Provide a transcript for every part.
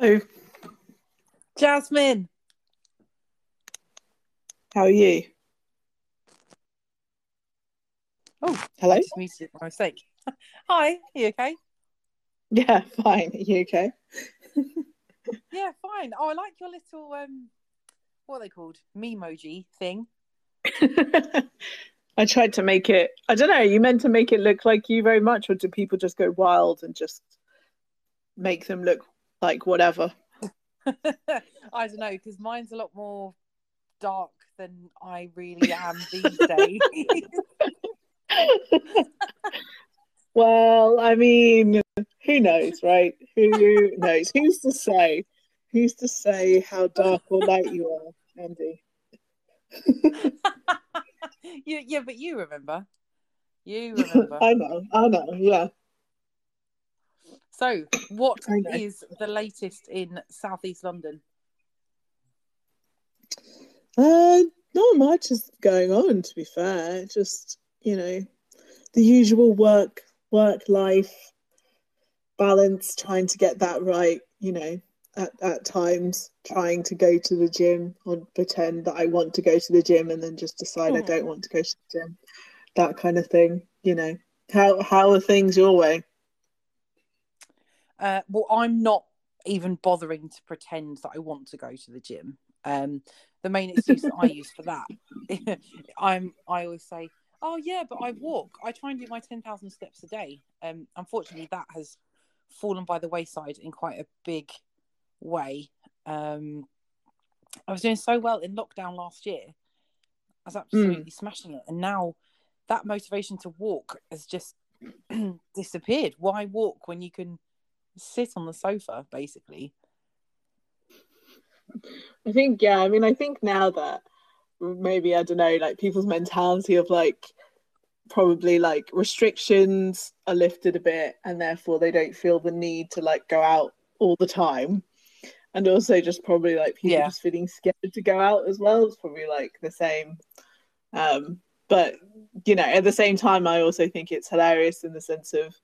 Oh, Jasmin. how are you? Oh, Hello? I just muted by mistake. Hi, are you okay? Yeah, fine. Are you okay? Yeah, fine. Oh, I like your little um, what are they called? Memoji thing. I tried to make it, I don't know, you meant to make it look like you very much, or do people just go wild and just make them look like whatever? I don't know because mine's a lot more dark than I really am these days. Well, I mean, who knows, right? Who knows? Who's to say? Who's to say how dark or light you are, Andy? you, yeah, but you remember. You remember. I know, I know, yeah. So, what is the latest in Southeast London? Uh, not much is going on, to be fair. Just, you know, the usual work, work life balance, trying to get that right, you know, at, at times, trying to go to the gym or pretend that I want to go to the gym and then just decide I Hmm. don't want to go to the gym. That kind of thing, you know. How how are things your way? Uh, well, I'm not even bothering to pretend that I want to go to the gym. Um, the main excuse that I use for that, I'm I always say, "Oh yeah, but I walk. I try and do my ten thousand steps a day." Um, unfortunately, that has fallen by the wayside in quite a big way. Um, I was doing so well in lockdown last year. I was absolutely smashing it, and now that motivation to walk has just disappeared. Why walk when you can sit on the sofa, basically? I think, yeah, I mean, I think now that maybe, I don't know, like people's mentality of like probably like restrictions are lifted a bit and therefore they don't feel the need to like go out all the time. And also just probably like people Yeah. just feeling scared to go out as well. It's probably like the same. Um, but you know, at the same time, I also think it's hilarious in the sense of,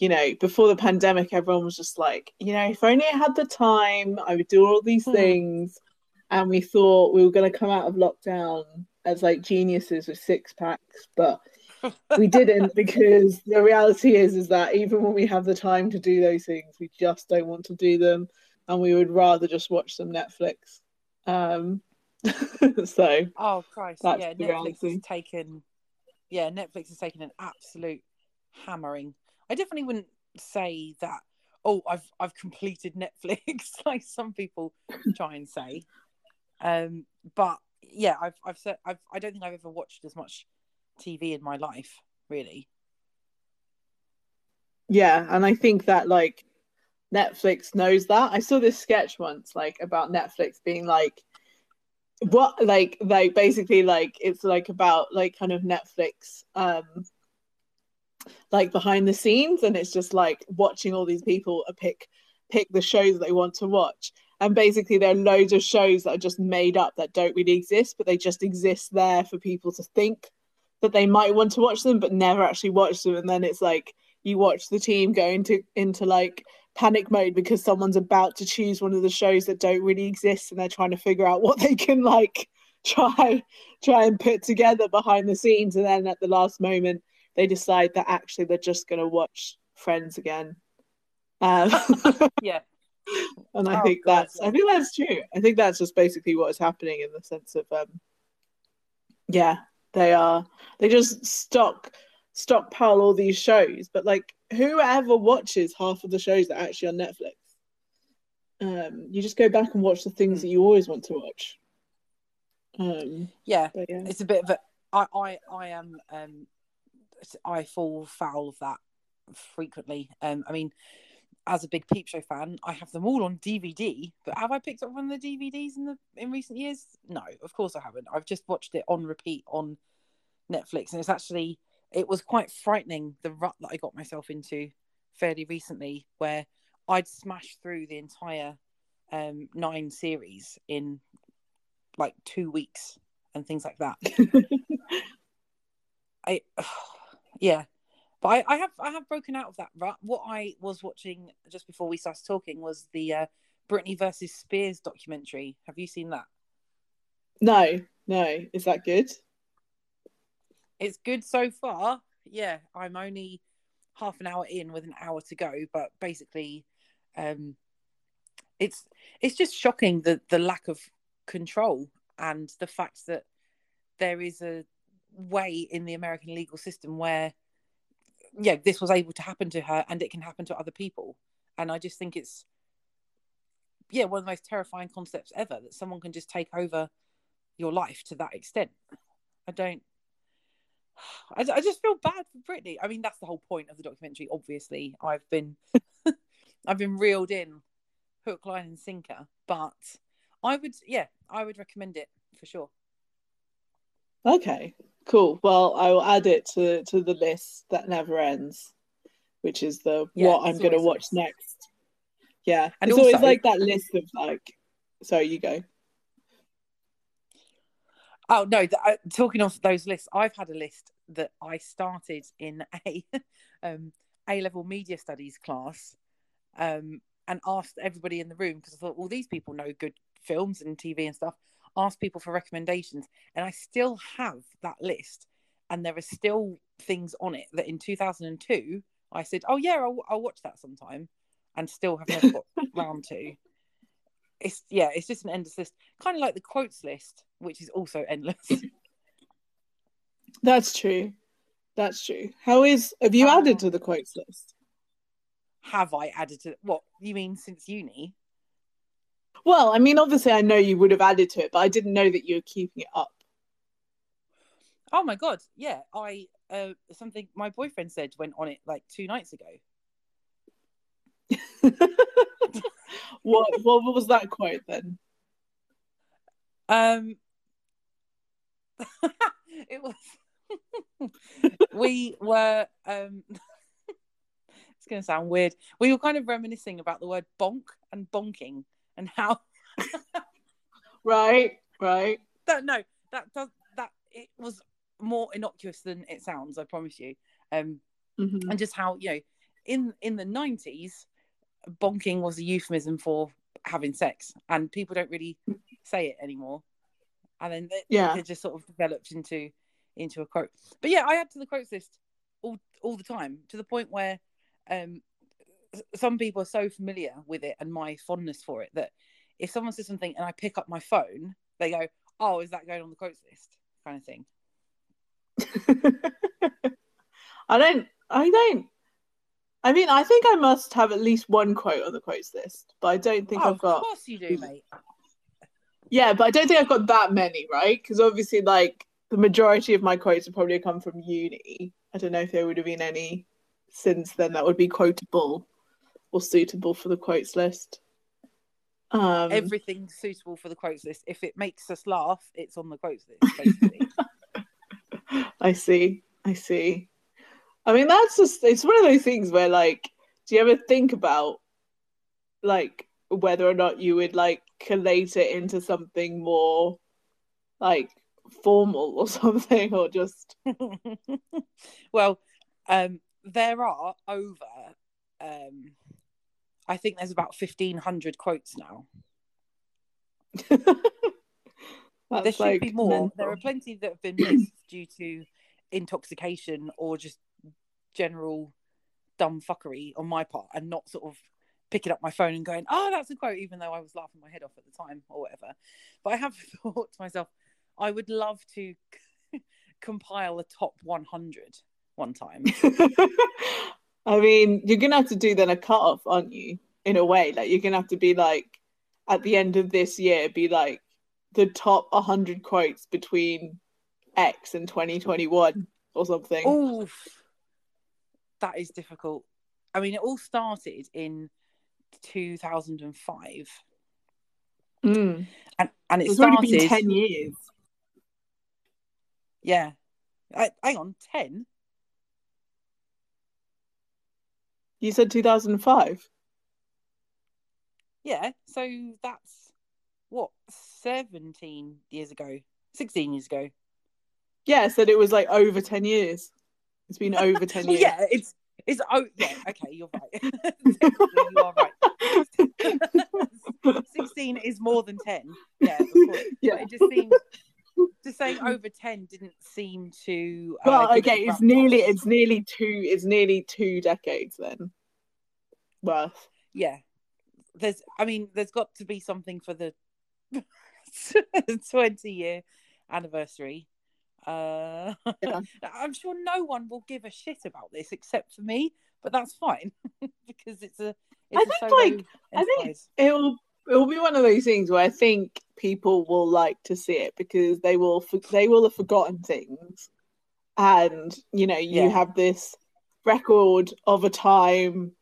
you know, before the pandemic, everyone was just like, you know, if only I had the time, I would do all these Hmm. things. And we thought we were going to come out of lockdown as like geniuses with six packs, but we didn't because the reality is is that even when we have the time to do those things, we just don't want to do them, and we would rather just watch some Netflix. Um, so Oh Christ! Yeah, Netflix reality. has taken. Yeah, Netflix has taken an absolute hammering. I definitely wouldn't say that. Oh, I've I've completed Netflix like some people try and say. Um, but yeah, I've I've said I've I don't think I've ever watched as much TV in my life, really. yeah, and I think that like Netflix knows that. I saw this sketch once, like about Netflix being like, what, like, like basically, like it's like about like kind of Netflix, um, like behind the scenes, and it's just like watching all these people pick pick the shows they want to watch. And basically, there are loads of shows that are just made up that don't really exist, but they just exist there for people to think that they might want to watch them, but never actually watch them. And then it's like you watch the team go into into like panic mode because someone's about to choose one of the shows that don't really exist, and they're trying to figure out what they can like try try and put together behind the scenes. And then at the last moment, they decide that actually they're just going to watch Friends again. Um, Yeah, and I Oh, think God, that's yeah. I think that's true. I think that's just basically what is happening in the sense of um yeah, they are they just stock stockpile all these shows, but like whoever watches half of the shows that are actually on Netflix? Um you just go back and watch the things Hmm. that you always want to watch. Um yeah. yeah. it's a bit of a I I I am um I fall foul of that frequently. Um, I mean, as a big Peep Show fan, I have them all on DVD. But have I picked up one of the DVDs in the in recent years? No, of course I haven't. I've just watched it on repeat on Netflix, and it's actually it was quite frightening the rut that I got myself into fairly recently, where I'd smashed through the entire um, nine series in like two weeks and things like that. I yeah, but I, I have I have broken out of that rut. What I was watching just before we started talking was the uh, Britney versus Spears documentary. Have you seen that? No, no. Is that good? It's good so far. Yeah, I'm only half an hour in with an hour to go, but basically, um, it's it's just shocking the the lack of control and the fact that there is a way in the American legal system where yeah this was able to happen to her and it can happen to other people and I just think it's yeah one of the most terrifying concepts ever that someone can just take over your life to that extent. I don't I, I just feel bad for Britney. I mean, that's the whole point of the documentary. Obviously, I've been I've been reeled in, hook, line, and sinker. But I would, yeah, I would recommend it for sure. Okay, cool. Well, I will add it to to the list that never ends, which is the Yeah, what I'm going to watch next. Yeah, And it's always like that list of like. Sorry, you go. Oh no! The, uh, talking of those lists, I've had a list that I started in a um, A level media studies class, um, and asked everybody in the room because I thought, well, these people know good films and TV and stuff. Asked people for recommendations, and I still have that list, and there are still things on it that in 2002 I said, oh yeah, I'll, I'll watch that sometime, and still have never got round to. It's yeah, it's just an endless list, kind of like the quotes list, which is also endless. That's true. That's true. How is have you Oh. added uh, to the quotes list? have I added to what you mean since uni? Well, I mean, obviously, I know you would have added to it, but I didn't know that you were keeping it up. Oh my god, yeah. I uh something my boyfriend said went on it like two nights ago. what what was that quote then? Um it was we were um it's gonna sound weird. We were kind of reminiscing about the word bonk and bonking and how Right, right. that no, that does that it was more innocuous than it sounds, I promise you. Um Mhm. and just how you know in in the 90s bonking was a euphemism for having sex and people don't really say it anymore and then it, Yeah. it just sort of developed into into a quote but yeah i add to the quotes list all all the time to the point where um some people are so familiar with it and my fondness for it that if someone says something and i pick up my phone they go oh is that going on the quotes list kind of thing I don't. I don't. I mean, I think I must have at least one quote on the quotes list, but I don't think oh I've got. of course you do hmm. mate Yeah, but I don't think I've got that many, right? Because obviously, like the majority of my quotes have probably come from uni. I don't know if there would have been any since then that would be quotable or suitable for the quotes list. Um, everything suitable for the quotes list. If it makes us laugh, it's on the quotes list, basically. I see. I see. I mean, that's just, it's one of those things where, like, do you ever think about, like, whether or not you would, like, collate it into something more, like, formal or something, or just, well, um, there are over, um, I think there's about 1,500 quotes now. there should like be more. mental. There are plenty that have been missed due to intoxication or just general dumb fuckery on my part and not sort of picking up my phone and going, oh, that's a quote, even though I was laughing my head off at the time or whatever. But I have thought to myself, I would love to compile a top 100 one time. I mean, you're gonna have to do then a cut off, aren't you? In a way, like you're gonna have to be like at the end of this year, be like the top 100 quotes between X and 2021 or something. Oof. That is difficult. I mean, it all started in 2005. Mm. And, and it It's already been 10 years. Yeah. Uh, hang on, 10? You said 2005. Yeah. So that's what, 17 years ago, 16 years ago. Yeah, I said it was like over 10 years. It's been over 10 years. yeah, it's, it's, oh, yeah, okay, you're right. You are right. 16 is more than ten. Yeah. Yeah. But it just seems just say over ten didn't seem to. uh, Well, it okay, the it's nearly gravitas. it's nearly two it's nearly two decades then. Worth. yeah. There's, I mean, there's got to be something for the twenty year anniversary. Uh, Yeah. I'm sure no one will give a shit about this except for me, but that's fine because it's a. It's I a think, like, I think- enterprise. It'll it'll be one of those things where I think people will like to see it because they will they will have forgotten things, and you know you Yeah. have this record of a time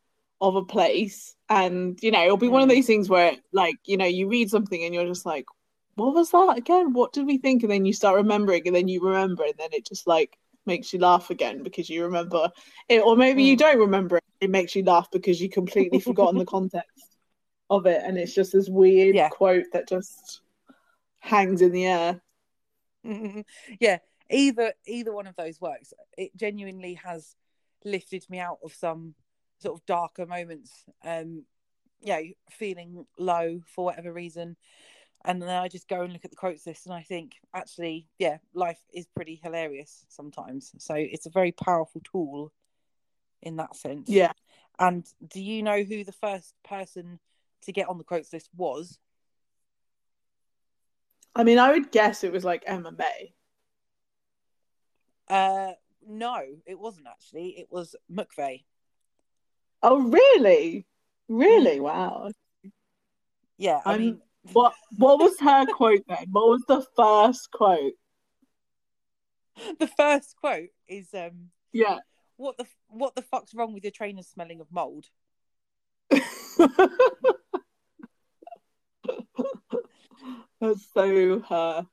of a place, and you know it'll be one of Mm. those things where like you know you read something and you're just like, what was that again? What did we think? And then you start remembering, and then you remember, and then it just like makes you laugh again because you remember it, or maybe you Mm. don't remember it. It makes you laugh because you completely forgotten the context of it, and it's just this weird Yeah. quote that just hangs in the air. yeah, either either one of those works. It genuinely has lifted me out of some sort of darker moments. Um, you know, feeling low for whatever reason, and then I just go and look at the quotes list, and I think actually, yeah, life is pretty hilarious sometimes. So it's a very powerful tool in that sense. Yeah, And do you know who the first person to get on the quotes list was? I mean, I would guess it was like Emma. Uh, no, it wasn't actually. It was McVeigh. Oh, really? Really? Mm. Wow. Yeah, I I'm- mean, What What was her quote then? What was the first quote? the first quote is um, Yeah. "What the what the fuck's wrong with your trainers smelling of mold?" That's so her.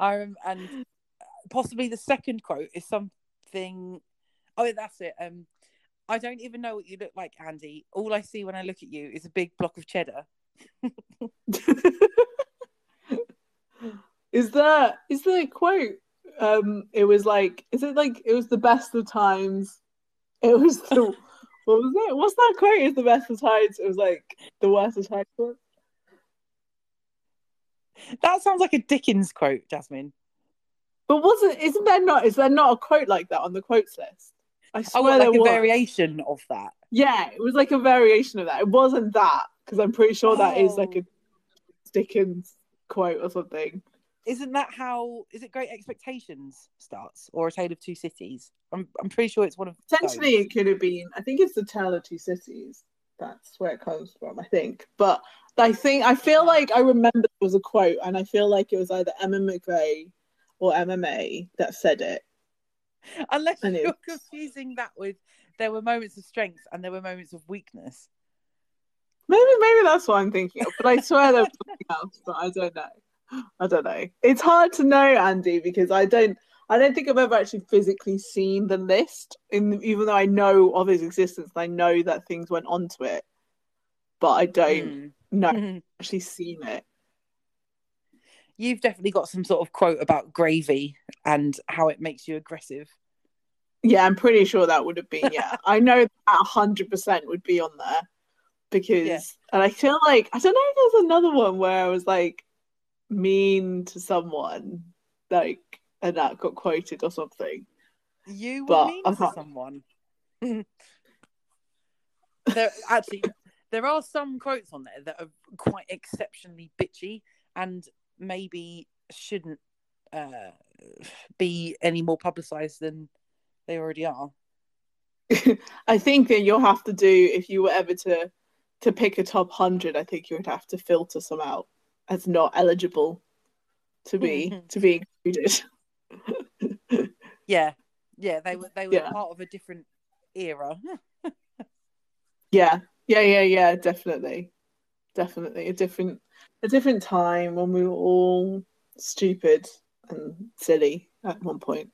Rem- and possibly the second quote is something. Oh, that's it. Um, I don't even know what you look like, Andy. All I see when I look at you is a big block of cheddar. is that is that a quote? Um, it was like, is it like it was the best of times? It was the what was it? What's that quote? Is the best of times? It was like the worst of times. That sounds like a Dickens quote, Jasmin. But wasn't isn't there not is there not a quote like that on the quotes list? I Oh, swear what, there like a was. variation of that. Yeah, it was like a variation of that. It wasn't that because I'm pretty sure that is like Oh. a Dickens quote or something. Isn't that how? Is it Great Expectations starts or A Tale of Two Cities? I'm I'm pretty sure it's one of potentially those. it could have been. I think it's the Tale of Two Cities. That's where it comes from. I think, but I think I feel like I remember there was a quote, and I feel like it was either Emma McVeigh or Emma that said it. Unless And you're confusing that with there were moments of strength and there were moments of weakness. Maybe, maybe that's what I'm thinking of. But I swear there was something else. But I don't know. I don't know. It's hard to know, Andy, because I don't. I don't think I've ever actually physically seen the list. In even though I know of its existence, I know that things went onto it, but I don't know Mm. actually seen it. You've definitely got some sort of quote about gravy and how it makes you aggressive. Yeah, I'm pretty sure that would have been. Yeah, I know that hundred percent would be on there because, Yeah. and I feel like I don't know if there's another one where I was like mean to someone, like, and that got quoted or something. You were But mean I to someone. there actually there are some quotes on there that are quite exceptionally bitchy and maybe shouldn't uh, be any more publicized than they already are. I think that you'll have to do if you were ever to to pick a top hundred. I think you would have to filter some out as not eligible to be to be included. Yeah, yeah, they were they were Yeah. part of a different era. Yeah, yeah, yeah, yeah, definitely, definitely a different, a different time when we were all stupid and silly at one point.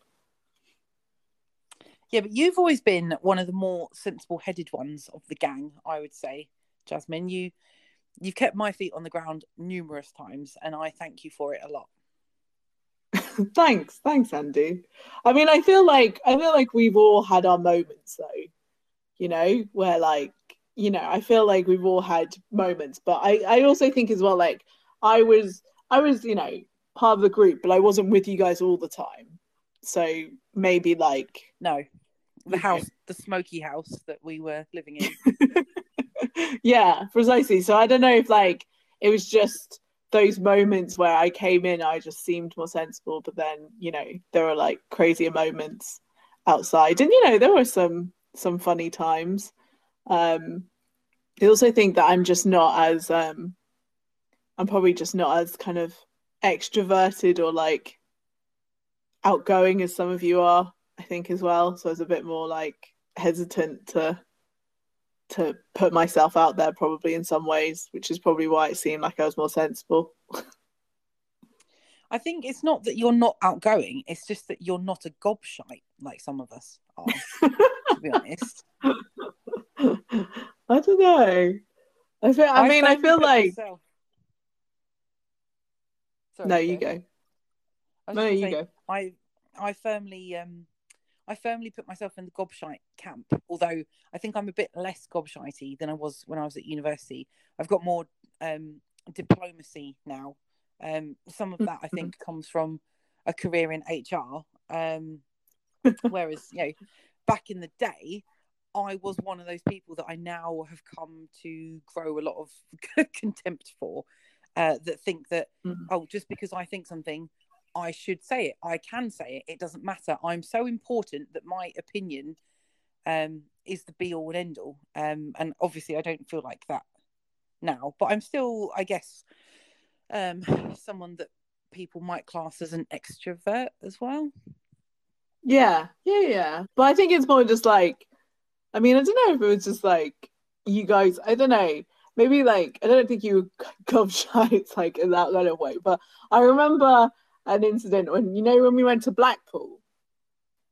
Yeah, but you've always been one of the more sensible-headed ones of the gang, I would say, Jasmin. You you've kept my feet on the ground numerous times, and I thank you for it a lot. thanks, thanks, Andy. I mean, I feel like I feel like we've all had our moments though, you know, where like you know, I feel like we've all had moments, but I, I also think as well, like I was, I was, you know, part of the group, but I wasn't with you guys all the time. So maybe like no, the house, the smoky house that we were living in. yeah, precisely. So I don't know if like it was just those moments where I came in, I just seemed more sensible, but then you know there were like crazier moments outside, and you know there were some some funny times. Um, I also think that I'm just not as um, I'm probably just not as kind of extroverted or like outgoing as some of you are. I think as well. So I was a bit more like hesitant to to put myself out there probably in some ways, which is probably why it seemed like I was more sensible. I think it's not that you're not outgoing, it's just that you're not a gobshite like some of us are, to be honest. I don't know. I feel I, I mean I feel like Sorry, No, you go. No, you say, go. I I firmly um I firmly put myself in the gobshite camp, although I think I'm a bit less gobshitey than I was when I was at university. I've got more um, diplomacy now. Um, some of that I think comes from a career in HR. Um, whereas, you know, back in the day, I was one of those people that I now have come to grow a lot of contempt for. Uh, that think that mm-hmm. oh, just because I think something I should say it. I can say it. It doesn't matter. I'm so important that my opinion um, is the be all and end all. Um, and obviously, I don't feel like that now, but I'm still, I guess, um, someone that people might class as an extrovert as well. Yeah, yeah, yeah. But I think it's more just like, I mean, I don't know if it was just like you guys. I don't know. Maybe like I don't think you were shy. It's like in that kind of way. But I remember an incident when you know when we went to Blackpool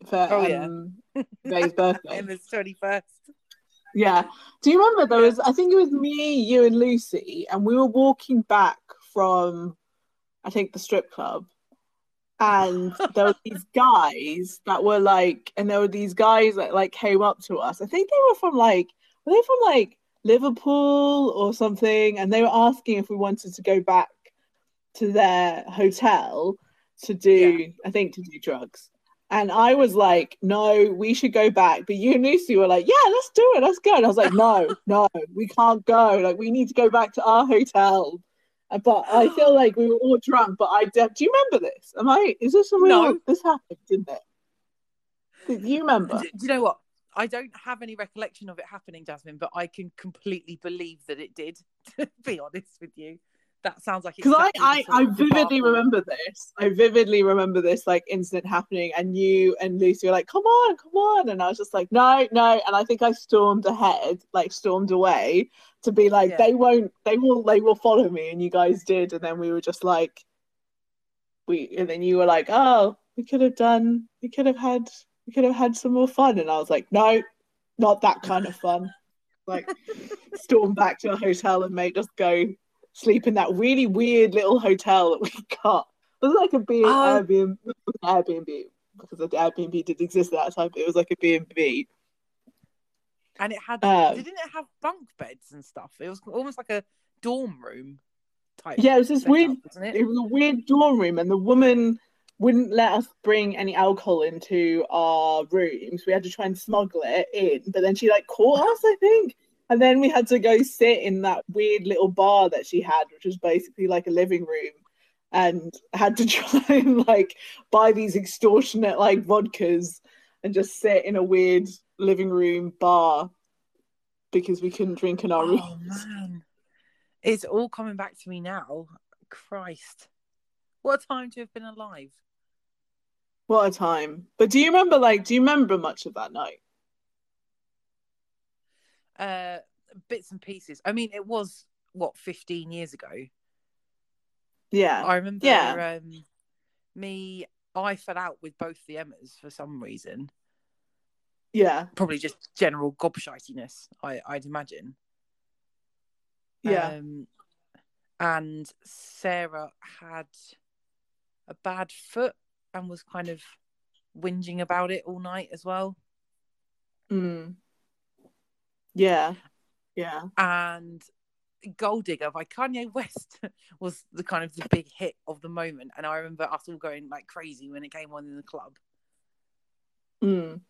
for oh, um, yeah. May's birthday. and it's twenty first. Yeah. Do you remember there was I think it was me, you and Lucy, and we were walking back from I think the strip club. And there were these guys that were like and there were these guys that like came up to us. I think they were from like were they from like Liverpool or something? And they were asking if we wanted to go back to their hotel to do, yeah. I think, to do drugs. And I was like, no, we should go back. But you and Lucy were like, yeah, let's do it. Let's go. And I was like, no, no, we can't go. Like, we need to go back to our hotel. Uh, but I feel like we were all drunk. But I do you remember this? Am I, is this a no. this happened, didn't it? Do you remember? Do you know what? I don't have any recollection of it happening, Jasmin, but I can completely believe that it did, to be honest with you that sounds like because exactly I I, I vividly remember this. I vividly remember this like incident happening, and you and Lucy were like, "Come on, come on!" And I was just like, "No, no!" And I think I stormed ahead, like stormed away to be like, yeah. "They won't, they will, they will follow me." And you guys did, and then we were just like, we, and then you were like, "Oh, we could have done, we could have had, we could have had some more fun." And I was like, "No, not that kind of fun." like storm back to a hotel and make us go sleep in that really weird little hotel that we got. It was like a B- oh. Airbnb, Airbnb because the Airbnb did exist at that time. But it was like a B and B, and it had um, didn't it have bunk beds and stuff? It was almost like a dorm room type. Yeah, it was this weird. It? it was a weird dorm room, and the woman wouldn't let us bring any alcohol into our rooms. We had to try and smuggle it in, but then she like caught us, I think. And then we had to go sit in that weird little bar that she had, which was basically like a living room, and had to try and like buy these extortionate like vodkas and just sit in a weird living room bar because we couldn't drink in our room. Oh man. It's all coming back to me now. Christ. What a time to have been alive. What a time. But do you remember like do you remember much of that night? Uh, bits and pieces. I mean, it was what 15 years ago. Yeah, I remember. Yeah. Um, me, I fell out with both the Emmas for some reason. Yeah, probably just general gobshitiness. I I'd imagine. Yeah. Um, and Sarah had a bad foot and was kind of whinging about it all night as well. Mm. Yeah. Yeah. and Gold Digger by Kanye West was the kind of the big hit of the moment. And I remember us all going like crazy when it came on in the club. Mm.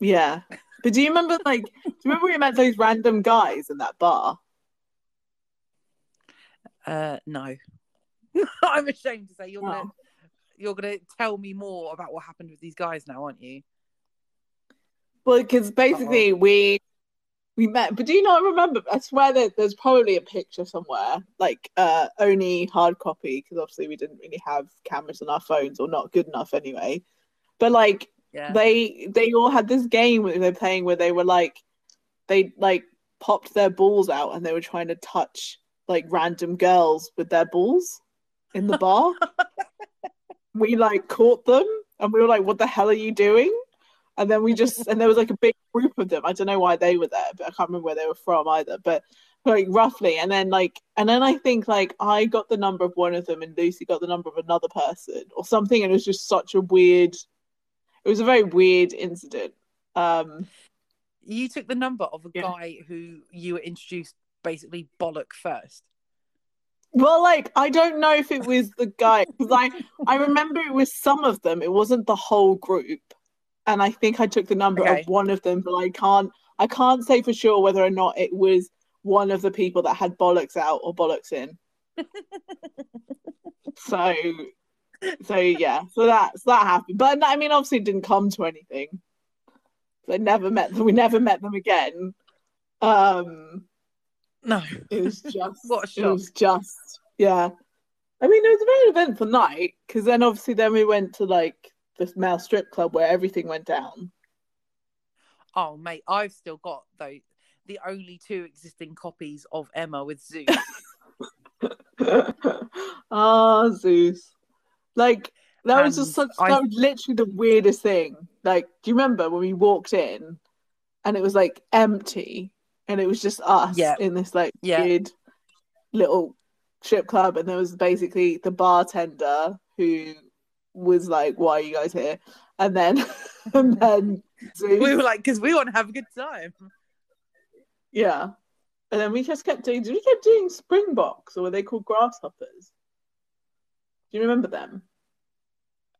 Yeah. But do you remember like do you remember we met those random guys in that bar? Uh, no, I'm ashamed to say you're gonna Oh. you're gonna tell me more about what happened with these guys now, aren't you? Well, because basically we we met, but do you not remember? I swear that there's probably a picture somewhere, like uh only hard copy, because obviously we didn't really have cameras on our phones, or not good enough anyway. But like Yeah. they they all had this game that they're playing where they were like they like popped their balls out and they were trying to touch like random girls with their balls in the bar. we like caught them and we were like, "What the hell are you doing?" And then we just and there was like a big group of them. I don't know why they were there, but I can't remember where they were from either. But like roughly, and then like and then I think like I got the number of one of them and Lucy got the number of another person or something, and it was just such a weird. It was a very weird incident. Um, You took the number of a Yeah. guy who you were introduced basically bollock first. well, like I don't know if it was the guy because I I remember it was some of them. It wasn't the whole group, and I think I took the number Okay. of one of them, but I can't I can't say for sure whether or not it was one of the people that had bollocks out or bollocks in. so so yeah, so that so that happened. But I mean, obviously, it didn't come to anything. They never met them. We never met them again. Um, No. it was just What a it was just yeah. I mean, it was a very eventful night because then obviously then we went to like this male strip club where everything went down. Oh mate, I've still got though the only two existing copies of Emma with Zeus. Ah, Zeus. Like that was just such I- that was literally the weirdest thing. Like, do you remember when we walked in and it was like empty and it was just us Yeah. in this like Yeah. weird little strip club and there was basically the bartender who was like, Why are you guys here? And then and then we were like, because we want to have a good time. Yeah. And then we just kept doing did we keep doing springboks or were they called grasshoppers? Do you remember them?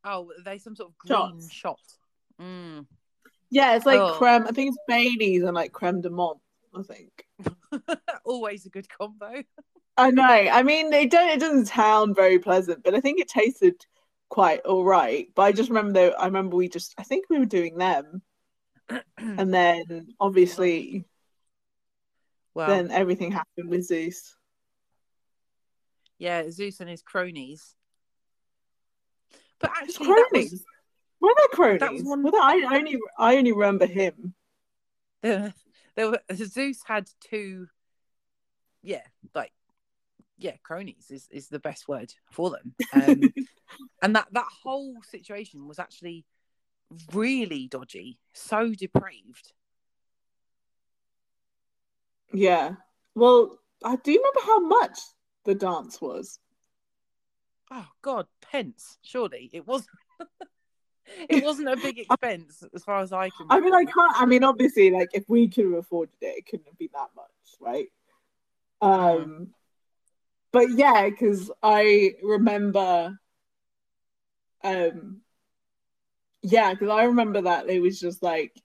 Oh, they some sort of green Shots. shot. Mm. Yeah, it's like Oh. creme. I think it's Bailey's and like creme de menthe. I think. Always a good combo. I know. I mean, it don't. It doesn't sound very pleasant, but I think it tasted quite all right. But I just remember though. I remember we just. I think we were doing them, and then obviously, well, then everything happened with Zeus. yeah, Zeus and his cronies. But actually, cronies. was Were they cronies? that was one- Were they- I only. I only remember him. there, there were Zeus had two, yeah, like yeah, cronies is, is the best word for them. Um, and that that whole situation was actually really dodgy, so depraved. Yeah. Well, I do you remember how much the dance was. Oh God, pence. Surely it wasn't. it wasn't a big expense as far as I can. I mean, I can't. I mean, obviously, like if we could have afforded it, it couldn't have been that much, right? Um, but yeah, because I remember, um, yeah, because I remember that it was just like,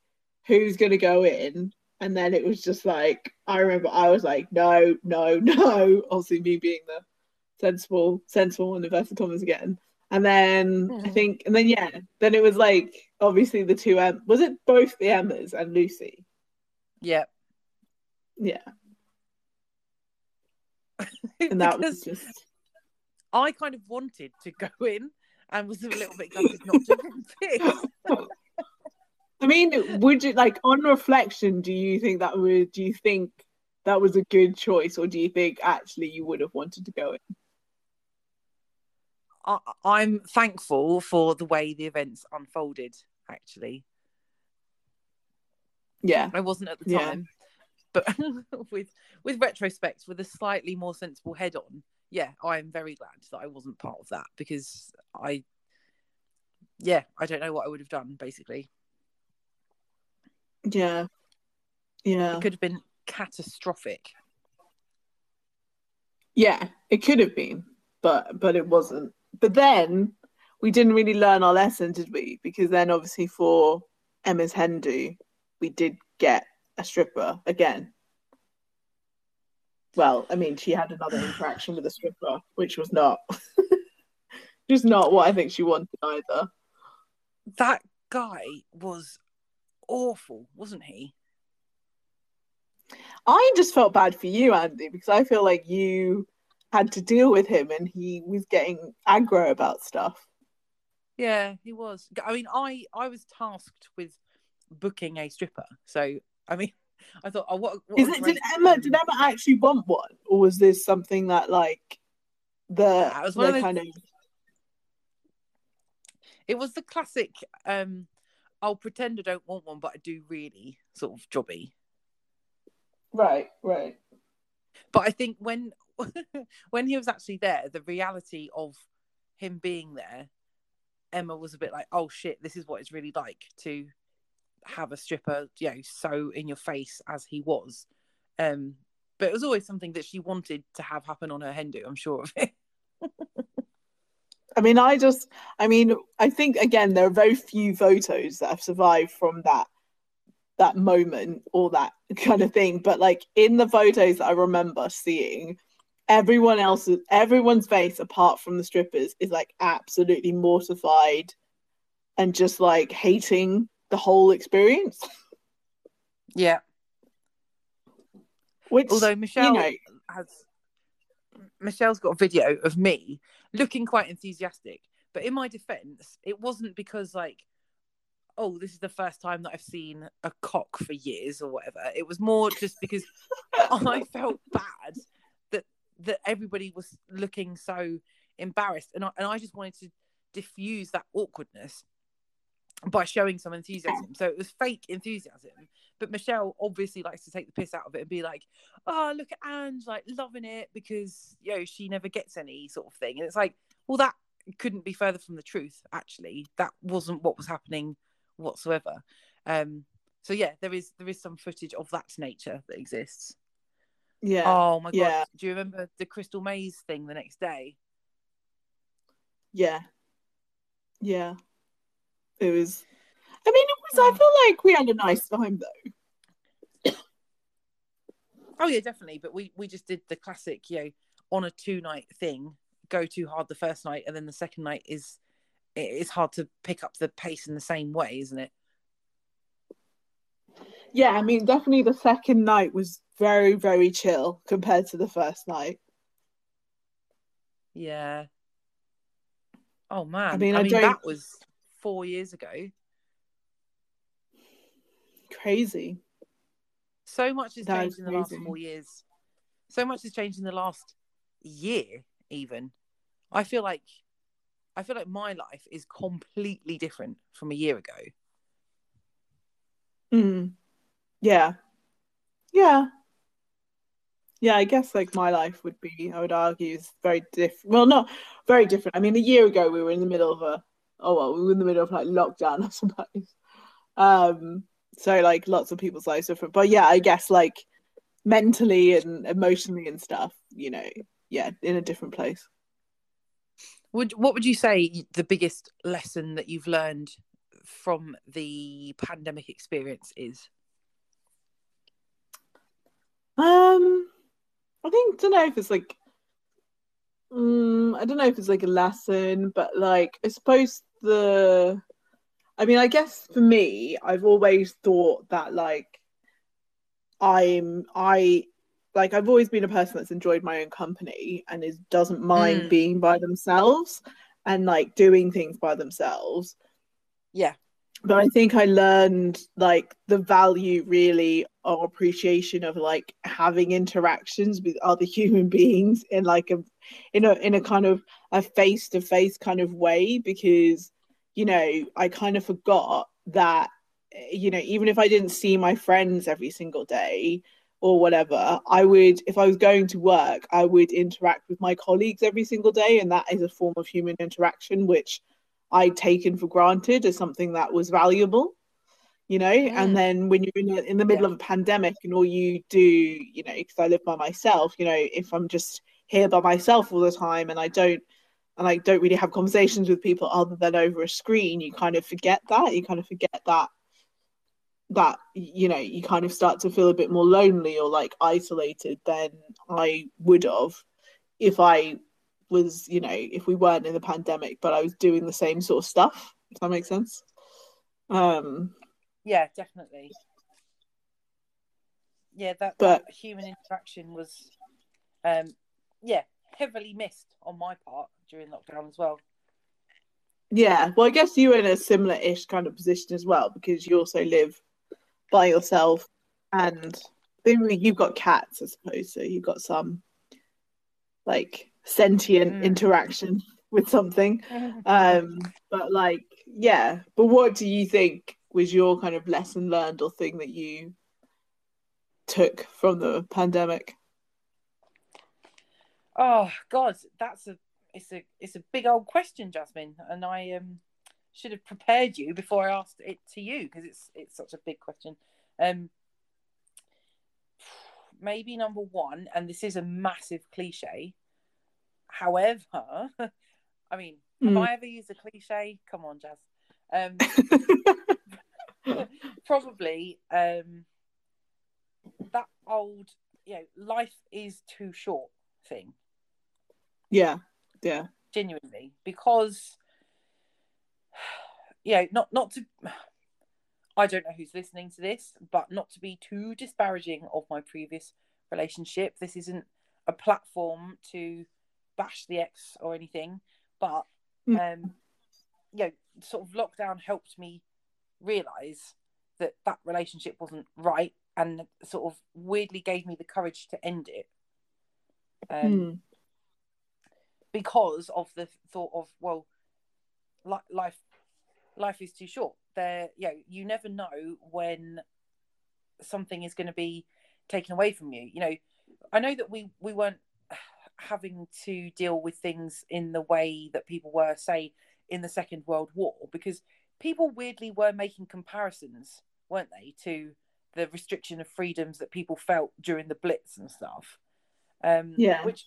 who's gonna go in, and then it was just like, I remember I was like, no, no, no. Obviously, me being the sensible, sensible, and inverted commas again. And then I Mhm. think, and then yeah, then it was like obviously the two M. Was it both the Emmas and Lucy? Yeah, Yeah, and that was just I kind of wanted to go in and was a little bit gutted not to. I mean, would you like on reflection? Do you think that would? Do you think that was a good choice, or do you think actually you would have wanted to go in? I, I'm thankful for the way the events unfolded. Actually, Yeah, I wasn't at the time, but with with retrospect, with a slightly more sensible head on, yeah, I'm very glad that I wasn't part of that because I, yeah, I don't know what I would have done. Basically, yeah, yeah. it could have been catastrophic. Yeah, it could have been, but but it wasn't. But then we didn't really learn our lesson, did we? Because then obviously for Emma's hen do, we did get a stripper again. Well, I mean, she had another interaction with a stripper, which was not just not what I think she wanted either. That guy was awful, wasn't he? I just felt bad for you, Andy, because I feel like you had to deal with him and he was getting aggro about stuff. Yeah, he was. I mean, I I was tasked with booking a stripper, so I mean, I thought, oh, what, what Is it? Did Emma? Did Emma actually want one, or was this something that like the, Yeah, was the of kind of It was the classic. um I'll pretend I don't want one, but I do really sort of jobby. right, right? But I think when when he was actually there, the reality of him being there, Emma was a bit like, "Oh shit, this is what it's really like to have a stripper, you know, so in your face as he was." Um, but it was always something that she wanted to have happen on her hen do. I'm sure of it. I mean, I just, I mean, I think again there are very few photos that have survived from that that moment or that kind of thing. But like in the photos that I remember seeing, everyone else, everyone's face apart from the strippers is like absolutely mortified and just like hating the whole experience. Yeah. Which, Although Michelle you know, has Michelle's got a video of me looking quite enthusiastic. But in my defense, it wasn't because like, oh, this is the first time that I've seen a cock for years or whatever. It was more just because I felt bad that that everybody was looking so embarrassed, and I, and I just wanted to diffuse that awkwardness by showing some enthusiasm. So it was fake enthusiasm, but Michelle obviously likes to take the piss out of it and be like, "Oh, look at Ange, like loving it because you know she never gets any sort of thing." And it's like, well, that couldn't be further from the truth. Actually, that wasn't what was happening whatsoever. Um, so yeah, there is there is some footage of that nature that exists. yeah, Oh my god! Yeah. Do you remember the Crystal Maze thing the next day? yeah, yeah. It was. I mean, it was. I hmm. feel like we had a nice time though. Oh yeah, definitely. But we we just did the classic, you know, on a two night thing. Go too hard the first night, and then the second night is it's hard to pick up the pace in the same way, isn't it? Yeah, I mean, definitely the second night was very, very chill compared to the first night. Yeah. Oh man, I mean, mean, I don't- that was four years ago. Crazy. So much has That changed in the last four years. So much has changed in the last year, even. I feel like I feel like my life is completely different from a year ago. Mm. Yeah. Yeah. Yeah, I guess like my life would be, I would argue, is very different. Well, not very different. I mean, a year ago we were in the middle of a, oh well, we were in the middle of like lockdown, I suppose. Um, so like lots of people's lives are different. But yeah, I guess like mentally and emotionally and stuff, you know, yeah, in a different place. Would what would you say the biggest lesson that you've learned from the pandemic experience is? Um, I think don't know if it's like, um, I don't know if it's like a lesson, but like I suppose the, I mean, I guess for me, I've always thought that like, I'm I like I've always been a person that's enjoyed my own company and is doesn't mind Mm. being by themselves and like doing things by themselves Yeah. But I think I learned like the value really or appreciation of like having interactions with other human beings in like a in a in a kind of a face to face kind of way because you know I kind of forgot that you know even if I didn't see my friends every single day or whatever I would if I was going to work I would interact with my colleagues every single day and that is a form of human interaction which I'd taken for granted as something that was valuable, you know mm. and then when you're in, a, in the middle yeah. of a pandemic and all you do you know because i live by myself you know if i'm just here by myself all the time and i don't and i don't really have conversations with people other than over a screen you kind of forget that you kind of forget that that you know you kind of start to feel a bit more lonely or like isolated than i would have if i was you know if we weren't in the pandemic but i was doing the same sort of stuff if that makes sense um yeah, definitely. Yeah, that, but, that human interaction was, um, yeah, heavily missed on my part during lockdown as well. Yeah, well, I guess you were in a similar-ish kind of position as well because you also live by yourself, and then you've got cats, I suppose. So you've got some like sentient mm. interaction with something. um, but like, yeah. But what do you think was your kind of lesson learned or thing that you took from the pandemic? Oh God, that's a it's a it's a big old question, Jasmin, and I um should have prepared you before I asked it to you because it's it's such a big question. Um, maybe number one, and this is a massive cliche. However, I mean, have mm. I ever used a cliche? Come on, Jazz. Um, probably um, that old, you know, life is too short thing. Yeah, yeah, genuinely, because yeah, not not to. I don't know who's listening to this, but not to be too disparaging of my previous relationship. This isn't a platform to bash the ex or anything, but hmm. um, you know, sort of lockdown helped me realize that that relationship wasn't right and sort of weirdly gave me the courage to end it um, mm. because of the thought of well li- life life is too short there you know you never know when something is going to be taken away from you you know i know that we we weren't having to deal with things in the way that people were say in the second world war because people weirdly were making comparisons, weren't they, to the restriction of freedoms that people felt during the Blitz and stuff. Um, yeah. Which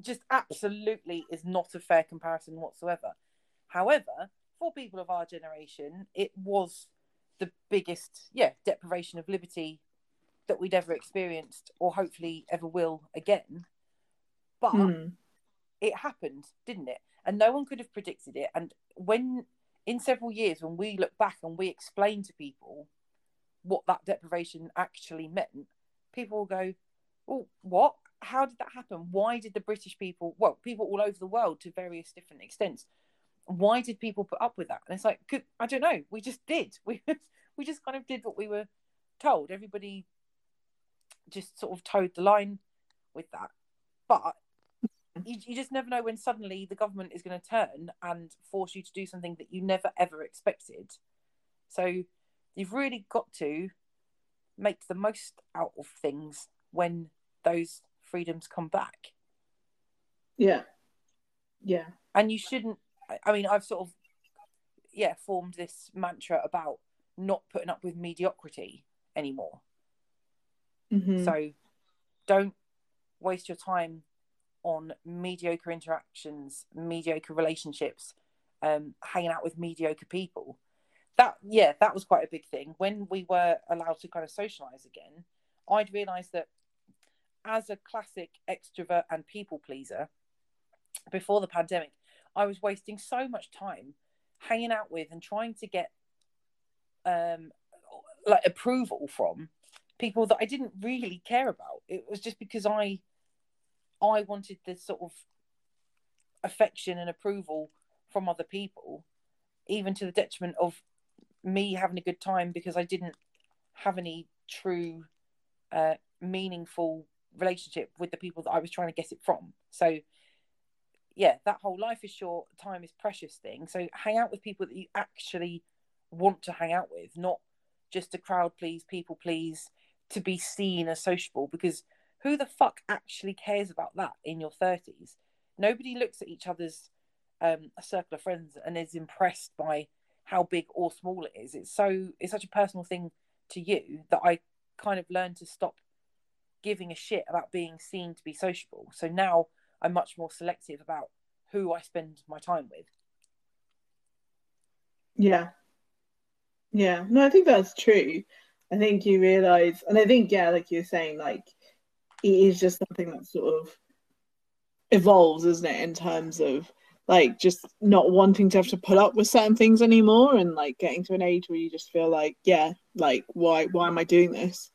just absolutely is not a fair comparison whatsoever. However, for people of our generation, it was the biggest, yeah, deprivation of liberty that we'd ever experienced or hopefully ever will again. But mm. it happened, didn't it? And no one could have predicted it. And when in several years when we look back and we explain to people what that deprivation actually meant, people will go, "Well, what? How did that happen? Why did the British people, well, people all over the world to various different extents, why did people put up with that?" And it's like, I don't know. We just did. We we just kind of did what we were told. Everybody just sort of toed the line with that. But you, you just never know when suddenly the government is going to turn and force you to do something that you never ever expected. So you've really got to make the most out of things when those freedoms come back. Yeah. Yeah. And you shouldn't, I mean, I've sort of, yeah, formed this mantra about not putting up with mediocrity anymore. Mm-hmm. So don't waste your time on mediocre interactions, mediocre relationships, um, hanging out with mediocre people. That yeah, that was quite a big thing. When we were allowed to kind of socialize again, I'd realised that as a classic extrovert and people pleaser, before the pandemic, I was wasting so much time hanging out with and trying to get um like approval from people that I didn't really care about. It was just because I I wanted this sort of affection and approval from other people, even to the detriment of me having a good time because I didn't have any true, uh, meaningful relationship with the people that I was trying to get it from. So, yeah, that whole life is short, time is precious thing. So, hang out with people that you actually want to hang out with, not just to crowd please, people please, to be seen as sociable because who the fuck actually cares about that in your 30s? Nobody looks at each other's um, circle of friends and is impressed by how big or small it is. It's so it's such a personal thing to you that I kind of learned to stop giving a shit about being seen to be sociable. So now I'm much more selective about who I spend my time with. Yeah. Yeah. No, I think that's true. I think you realize, and I think, yeah, like you're saying, like it is just something that sort of evolves, isn't it, in terms of like just not wanting to have to put up with certain things anymore and like getting to an age where you just feel like, yeah, like why why am I doing this?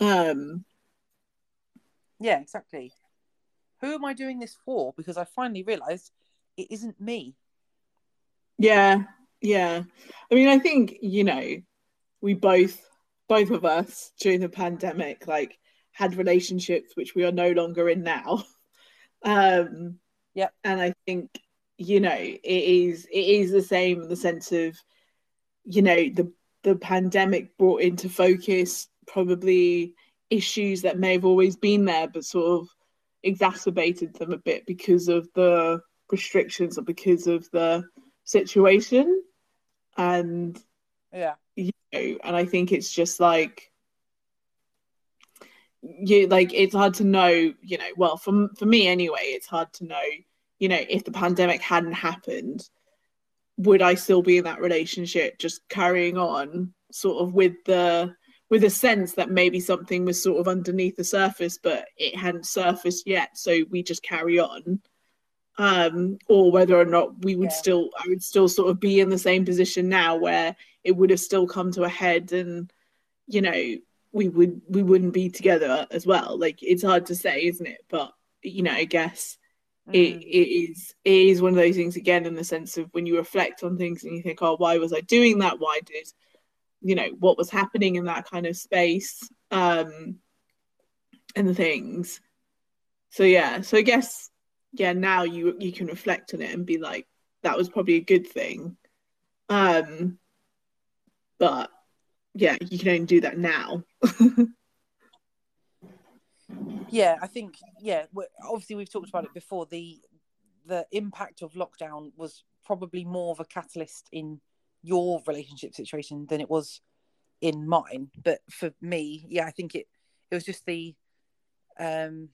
Um Yeah, exactly. Who am I doing this for? Because I finally realised it isn't me. Yeah, yeah. I mean, I think, you know, we both both of us during the pandemic like had relationships which we are no longer in now. Um yeah. And I think, you know, it is it is the same in the sense of, you know, the the pandemic brought into focus probably issues that may have always been there but sort of exacerbated them a bit because of the restrictions or because of the situation and yeah you know and i think it's just like you like it's hard to know you know well for, for me anyway it's hard to know you know if the pandemic hadn't happened would i still be in that relationship just carrying on sort of with the with a sense that maybe something was sort of underneath the surface but it hadn't surfaced yet so we just carry on um or whether or not we would Yeah. still i would still sort of be in the same position now where it would have still come to a head and you know we would we wouldn't be together as well. Like it's hard to say isn't it? But you know i guess it, Mm. it is it is one of those things again in the sense of when you reflect on things and you think oh why was i doing that? Why did you know what was happening in that kind of space? Um and the things. So yeah. So i guess yeah now you you can reflect on it and be like that was probably a good thing. Um but yeah you can only do that now. Yeah i think yeah obviously we've talked about it before. The the impact of lockdown was probably more of a catalyst in your relationship situation than it was in mine. But for me yeah i think it it was just the um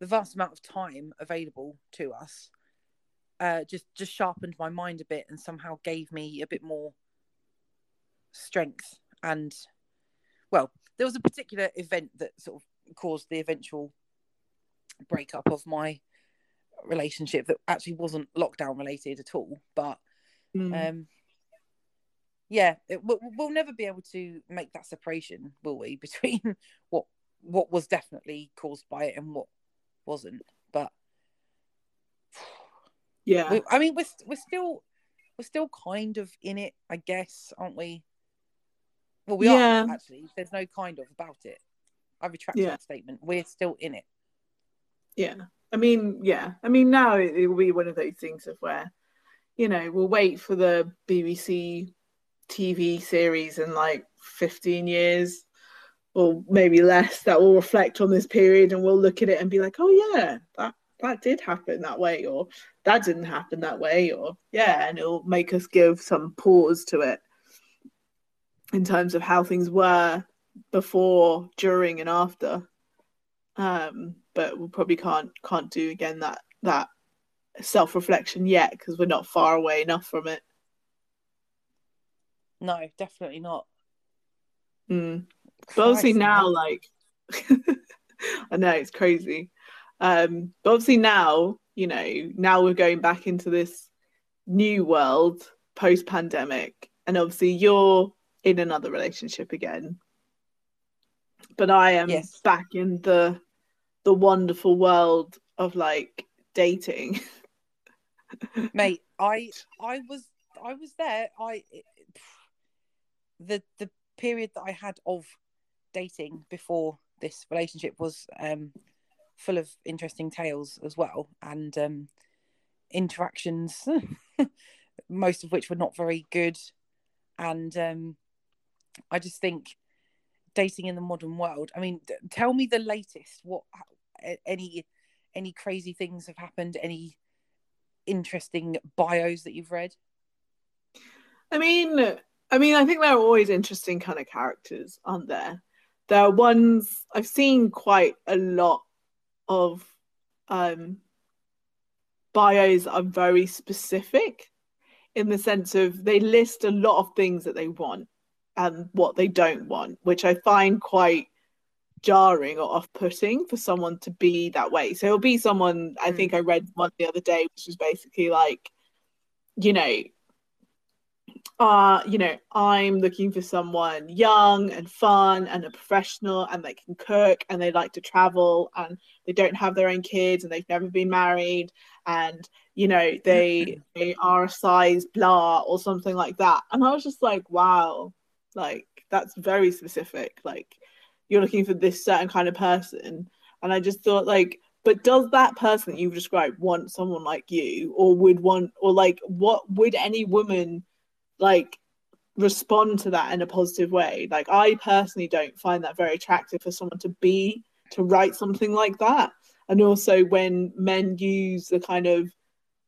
the vast amount of time available to us uh just just sharpened my mind a bit and somehow gave me a bit more strength and well there was a particular event that sort of caused the eventual breakup of my relationship that actually wasn't lockdown related at all but Mm. um yeah it, we'll, we'll never be able to make that separation will we between what what was definitely caused by it and what wasn't but yeah we, i mean we're, we're still we're still kind of in it i guess aren't we well we Yeah. are actually there's no kind of about it i retract Yeah. that statement we're still in it Yeah. I mean, yeah. I mean, now it, it will be one of those things of where, you know, we'll wait for the BBC TV series in like 15 years or maybe less that will reflect on this period and we'll look at it and be like, oh, yeah, that, that did happen that way or that didn't happen that way or, yeah, and it'll make us give some pause to it in terms of how things were before, during, and after um but we probably can't can't do again that that self-reflection yet because we're not far away enough from it no definitely not mm. but obviously now no. like i know it's crazy um but obviously now you know now we're going back into this new world post-pandemic and obviously you're in another relationship again. But i am Yes. back in the the wonderful world of like dating. Mate i i was i was there. I the the period that i had of dating before this relationship was um full of interesting tales as well and um interactions most of which were not very good. And um i just think dating in the modern world i mean tell me the latest what any any crazy things have happened any interesting bios that you've read I mean, I mean, I think there are always interesting kind of characters, aren't there? There are ones I've seen quite a lot of um bios are very specific in the sense of they list a lot of things that they want and what they don't want, which I find quite jarring or off-putting for someone to be that way. So it'll be someone I think I read one the other day, which was basically like, you know, uh, you know, I'm looking for someone young and fun and a professional and they can cook and they like to travel and they don't have their own kids and they've never been married and you know they they are a size blah or something like that. And I was just like, wow, like that's very specific. Like you're looking for this certain kind of person. And I just thought like but does that person that you've described want someone like you or would want or like what would any woman like respond to that in a positive way. Like I personally don't find that very attractive for someone to be to write something like that. And also when men use the kind of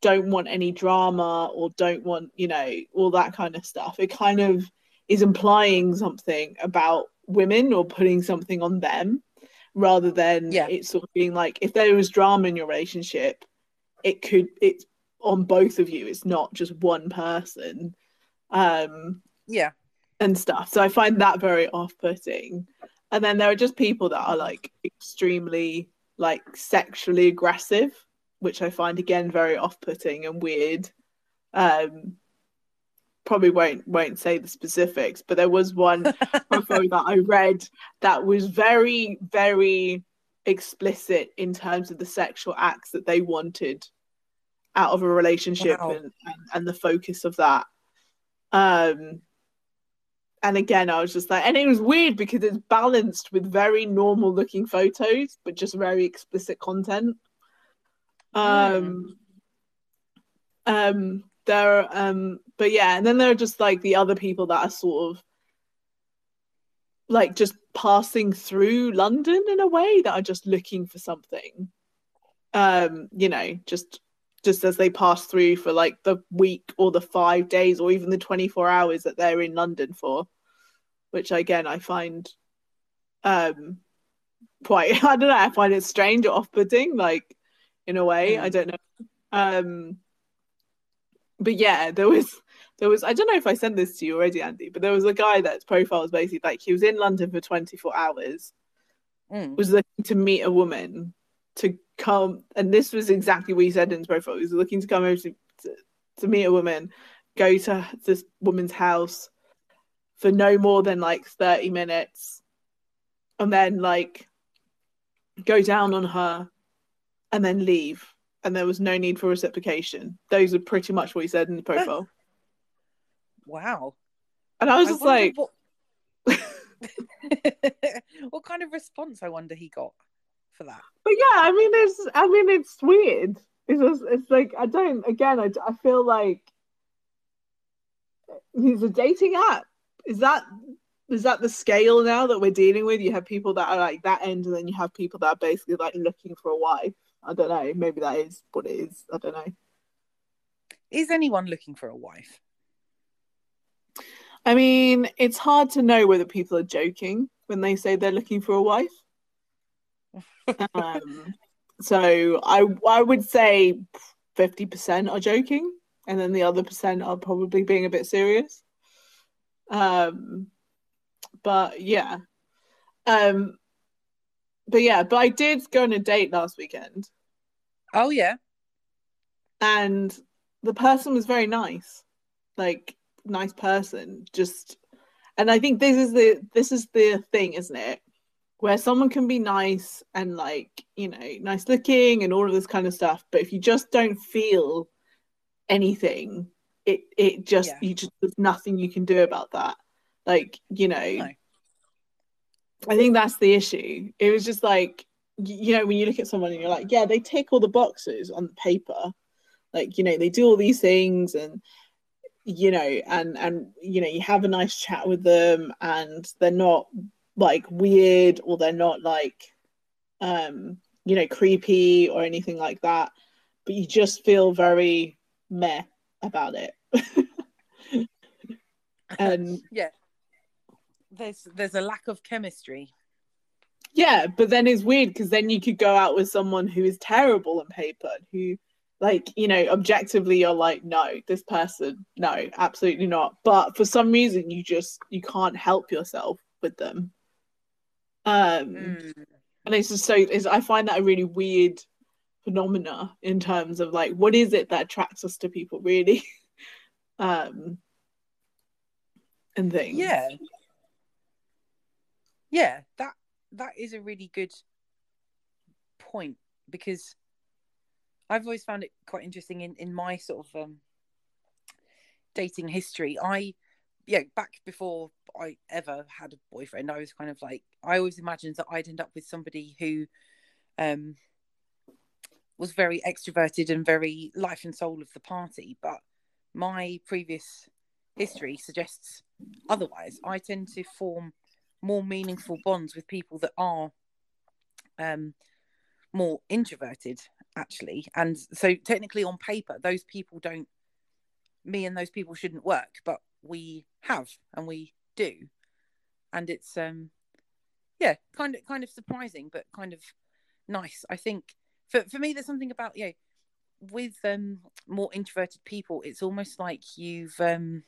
don't want any drama or don't want, you know, all that kind of stuff, it kind of is implying something about women or putting something on them rather than yeah. it sort of being like if there was drama in your relationship, it could it's on both of you. It's not just one person um yeah and stuff so i find that very off-putting and then there are just people that are like extremely like sexually aggressive which i find again very off-putting and weird um probably won't won't say the specifics but there was one profile that i read that was very very explicit in terms of the sexual acts that they wanted out of a relationship wow. and, and, and the focus of that um, and again, I was just like, and it was weird because it's balanced with very normal looking photos, but just very explicit content. Um, mm. um, there, are, um, but yeah, and then there are just like the other people that are sort of like just passing through London in a way that are just looking for something. Um, you know, just just as they pass through for like the week or the five days or even the 24 hours that they're in London for, which again I find um quite I don't know, I find it strange or off putting, like in a way. Mm. I don't know. Um but yeah, there was there was I don't know if I sent this to you already, Andy, but there was a guy that's profile was basically like he was in London for 24 hours, mm. was looking to meet a woman to come, and this was exactly what he said in his profile. He was looking to come over to, to, to meet a woman, go to this woman's house for no more than like 30 minutes, and then like go down on her and then leave. And there was no need for reciprocation. Those are pretty much what he said in the profile. wow. And I was just like, what... what kind of response I wonder he got for that. But yeah, I mean, it's I mean, it's weird. It's just, it's like I don't. Again, I I feel like he's a dating app. Is that is that the scale now that we're dealing with? You have people that are like that end, and then you have people that are basically like looking for a wife. I don't know. Maybe that is what it is. I don't know. Is anyone looking for a wife? I mean, it's hard to know whether people are joking when they say they're looking for a wife um, so I I would say fifty percent are joking, and then the other percent are probably being a bit serious. Um, but yeah, um, but yeah, but I did go on a date last weekend. Oh yeah, and the person was very nice, like nice person. Just, and I think this is the this is the thing, isn't it? where someone can be nice and like you know nice looking and all of this kind of stuff but if you just don't feel anything it it just yeah. you just there's nothing you can do about that like you know no. I think that's the issue. It was just like you know when you look at someone and you're like yeah they tick all the boxes on the paper. Like you know they do all these things and you know and and you know you have a nice chat with them and they're not like weird or they're not like um you know creepy or anything like that. But you just feel very meh about it. And yeah there's there's a lack of chemistry. Yeah but then it's weird because then you could go out with someone who is terrible on paper who like you know objectively you're like no this person no absolutely not. But for some reason you just you can't help yourself with them. Um Mm. and it's just so it's, i find that a really weird phenomena in terms of like what is it that attracts us to people really? Um and things. Yeah yeah that that is a really good point because i've always found it quite interesting in in my sort of um dating history. I yeah back before i ever had a boyfriend i was kind of like i always imagined that i'd end up with somebody who um was very extroverted and very life and soul of the party. But my previous history suggests otherwise. I tend to form more meaningful bonds with people that are um more introverted actually. And so technically on paper those people don't me and those people shouldn't work but we have and we do. And it's um yeah kind of kind of surprising but kind of nice. I think for for me there's something about you know with um more introverted people it's almost like you've um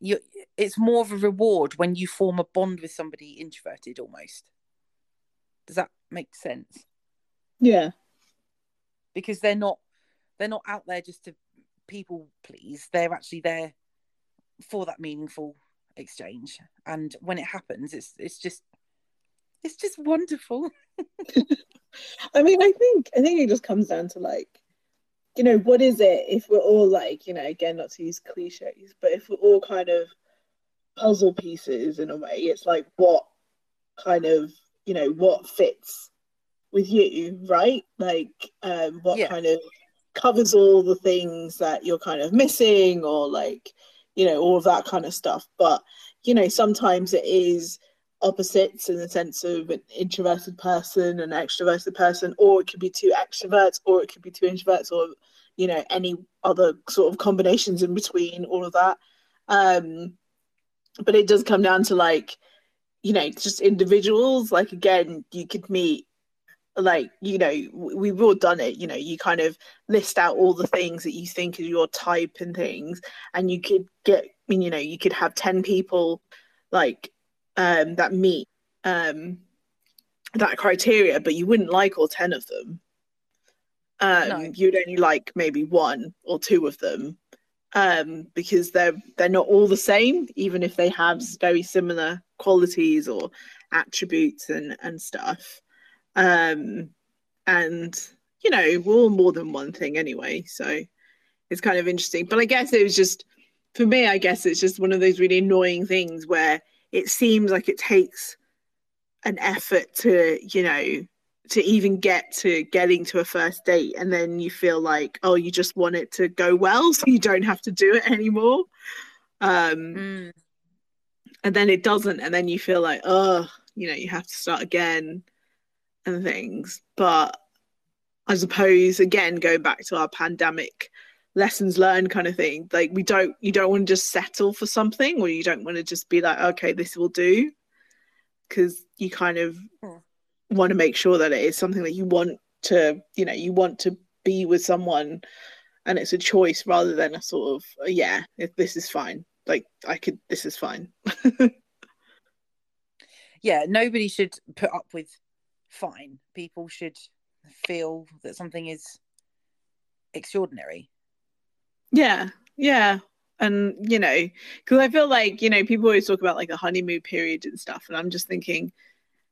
you it's more of a reward when you form a bond with somebody introverted almost. Does that make sense? Yeah. Because they're not they're not out there just to people please. They're actually there for that meaningful exchange. And when it happens it's it's just it's just wonderful. I mean, I think I think it just comes down to like, you know, what is it if we're all like, you know, again, not to use cliches, but if we're all kind of puzzle pieces in a way, it's like what kind of, you know, what fits with you, right? Like, um, what Yeah. kind of covers all the things that you're kind of missing, or like, you know, all of that kind of stuff. But you know, sometimes it is opposites in the sense of an introverted person and an extroverted person, or it could be two extroverts, or it could be two introverts, or you know, any other sort of combinations in between, all of that. Um, but it does come down to like, you know, just individuals. Like again, you could meet like you know we've all done it you know you kind of list out all the things that you think are your type and things and you could get you know you could have 10 people like um that meet um that criteria but you wouldn't like all 10 of them. Um No. you'd only like maybe one or two of them um because they're they're not all the same even if they have very similar qualities or attributes and and stuff. Um and you know we're all more than one thing anyway so it's kind of interesting. But i guess it was just for me i guess it's just one of those really annoying things where it seems like it takes an effort to you know to even get to getting to a first date and then you feel like oh you just want it to go well so you don't have to do it anymore um Mm. and then it doesn't and then you feel like oh you know you have to start again and things but i suppose again going back to our pandemic lessons learned kind of thing. Like we don't you don't want to just settle for something or you don't want to just be like okay this will do. Because you kind of Hmm. want to make sure that it is something that you want to you know you want to be with someone and it's a choice rather than a sort of uh, yeah if this is fine like i could this is fine. Yeah nobody should put up with fine. People should feel that something is extraordinary Yeah, yeah. And, you know, because I feel like, you know, people always talk about like a honeymoon period and stuff. And I'm just thinking,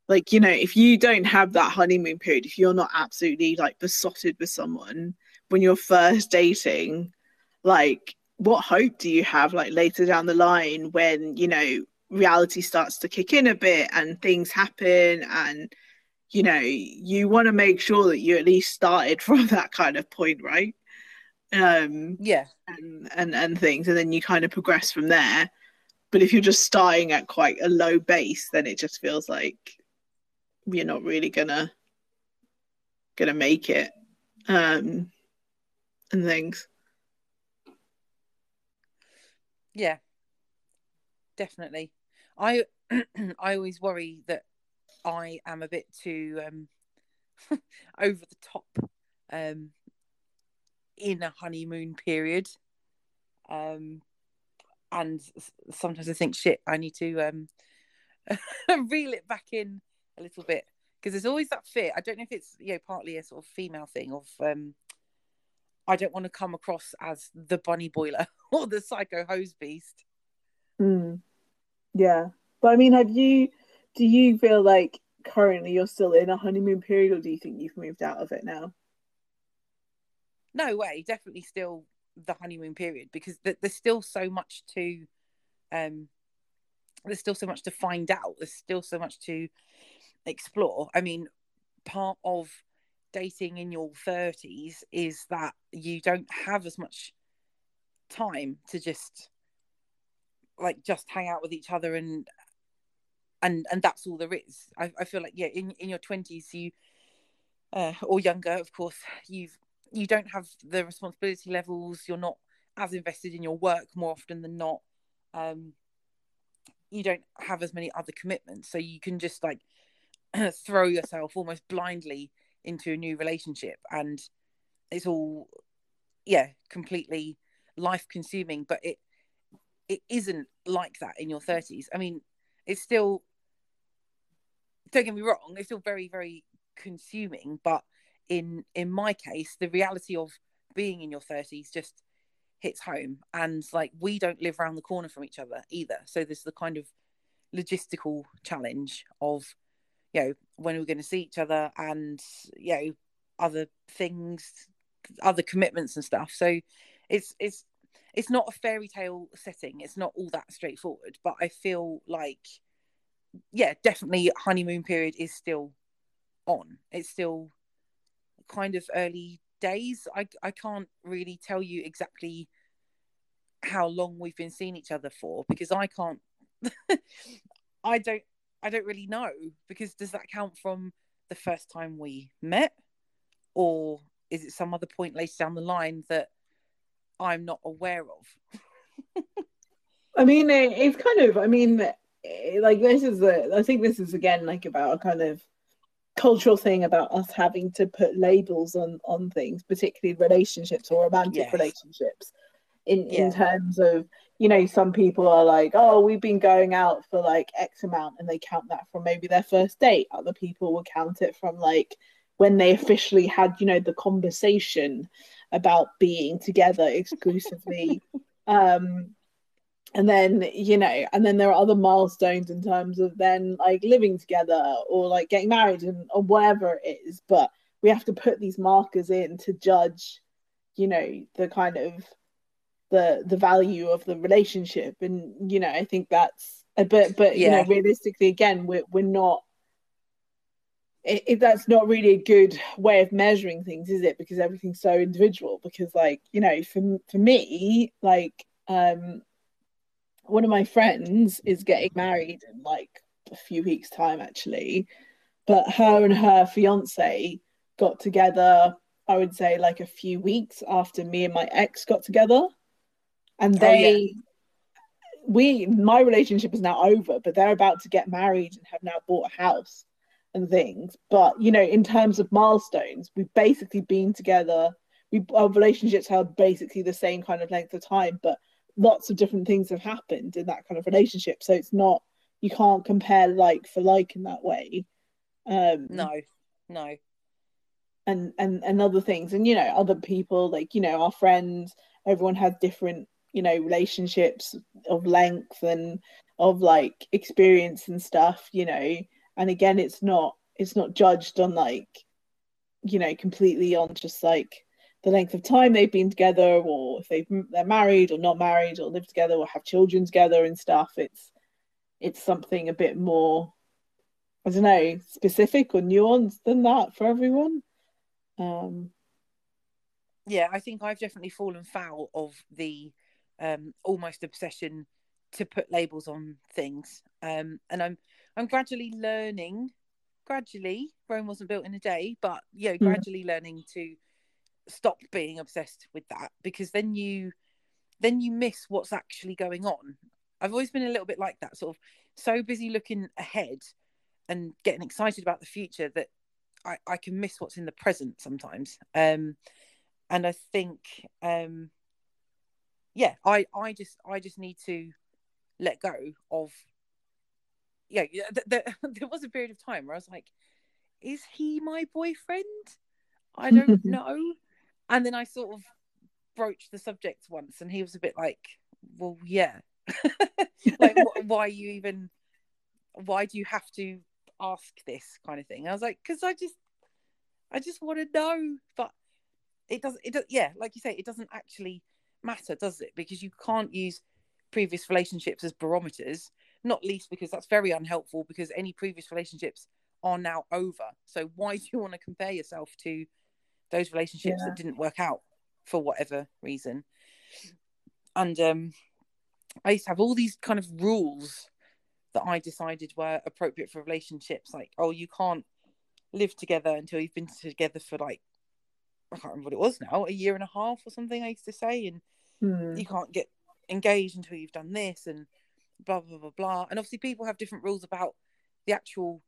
like, you know, if you don't have that honeymoon period, if you're not absolutely like besotted with someone when you're first dating, like, what hope do you have like later down the line when, you know, reality starts to kick in a bit and things happen and, you know, you want to make sure that you at least started from that kind of point, right? Um, yeah. and, and and things and then you kind of progress from there. But if you're just starting at quite a low base then it just feels like you're not really gonna gonna make it um and things. Yeah, definitely. I I always worry that I am a bit too um, over the top um, in a honeymoon period. Um, and sometimes I think, shit, I need to um, reel it back in a little bit because there's always that fear. I don't know if it's you know partly a sort of female thing of um, I don't want to come across as the bunny boiler or the psycho hose beast. Mm. Yeah, but I mean, have you? Do you feel like currently you're still in a honeymoon period, or do you think you've moved out of it now? No way, definitely still the honeymoon period because there's still so much to, um, there's still so much to find out. There's still so much to explore. I mean, part of dating in your 30s is that you don't have as much time to just like just hang out with each other and and and that's all there is i, I feel like yeah in, in your 20s you uh, or younger of course you've you don't have the responsibility levels you're not as invested in your work more often than not um you don't have as many other commitments. So you can just like throw yourself almost blindly into a new relationship and it's all yeah completely life consuming but it it isn't like that in your 30s i mean it's still don't get me wrong it's still very very consuming but in in my case the reality of being in your 30s just hits home. And like we don't live around the corner from each other either. So there's the kind of logistical challenge of you know when we're going to see each other and you know other things other commitments and stuff. So it's it's it's not a fairy tale setting. It's not all that straightforward. But i feel like yeah definitely honeymoon period is still on. It's still kind of early days i i can't really tell you exactly how long we've been seeing each other for because i can't i don't I don't really know because does that count from the first time we met, or is it some other point later down the line that I'm not aware of? I mean, it, it's kind of. I mean, like this is a. I think this is again like about a kind of cultural thing about us having to put labels on on things, particularly relationships or romantic yes. relationships, in yeah. in terms of you know, some people are like, oh, we've been going out for like X amount, and they count that from maybe their first date. Other people will count it from like when they officially had, you know, the conversation about being together exclusively. um, and then, you know, and then there are other milestones in terms of then like living together or like getting married and or whatever it is. But we have to put these markers in to judge, you know, the kind of the the value of the relationship and you know i think that's a bit but yeah. you know realistically again we're, we're not it, it, that's not really a good way of measuring things is it because everything's so individual because like you know for, for me like um one of my friends is getting married in like a few weeks time actually. But her and her fiance got together i would say like a few weeks after me and my ex got together. And oh, they oh, yeah. we my relationship is now over but they're about to get married and have now bought a house and things. But you know in terms of milestones we've basically been together. We our relationships held basically the same kind of length of time but lots of different things have happened in that kind of relationship. So it's not you can't compare like for like in that way. Um no no. and and and other things. And you know other people like you know our friends everyone has different you know relationships of length and of like experience and stuff you know. And again it's not it's not judged on like you know completely on just like the length of time they've been together or if they've they're married or not married or live together or have children together and stuff it's it's something a bit more i don't know specific or nuanced than that for everyone um yeah i think i've definitely fallen foul of the um, almost obsession to put labels on things. Um, and I'm I'm gradually learning, gradually. Rome wasn't built in a day, but yeah, gradually learning to stop being obsessed with that because then you then you miss what's actually going on. I've always been a little bit like that, sort of so busy looking ahead and getting excited about the future that I, I can miss what's in the present sometimes. Um, and I think, um, yeah, I, I just, I just need to let go of, yeah, th- th- there was a period of time where I was like, is he my boyfriend? I don't know. And then I sort of broached the subject once, and he was a bit like, well, yeah. like, wh- why you even, why do you have to ask this kind of thing? I was like, because I just, I just want to know. But it doesn't, it does, yeah, like you say, it doesn't actually matter, does it? Because you can't use previous relationships as barometers, not least because that's very unhelpful because any previous relationships are now over. So why do you want to compare yourself to those relationships yeah. that didn't work out for whatever reason? And um, I used to have all these kind of rules that I decided were appropriate for relationships, like oh, you can't live together until you've been together for like I can't remember what it was now, a year and a half or something. I used to say, and hmm. you can't get engaged until you've done this, and blah blah blah blah. And obviously, people have different rules about the actual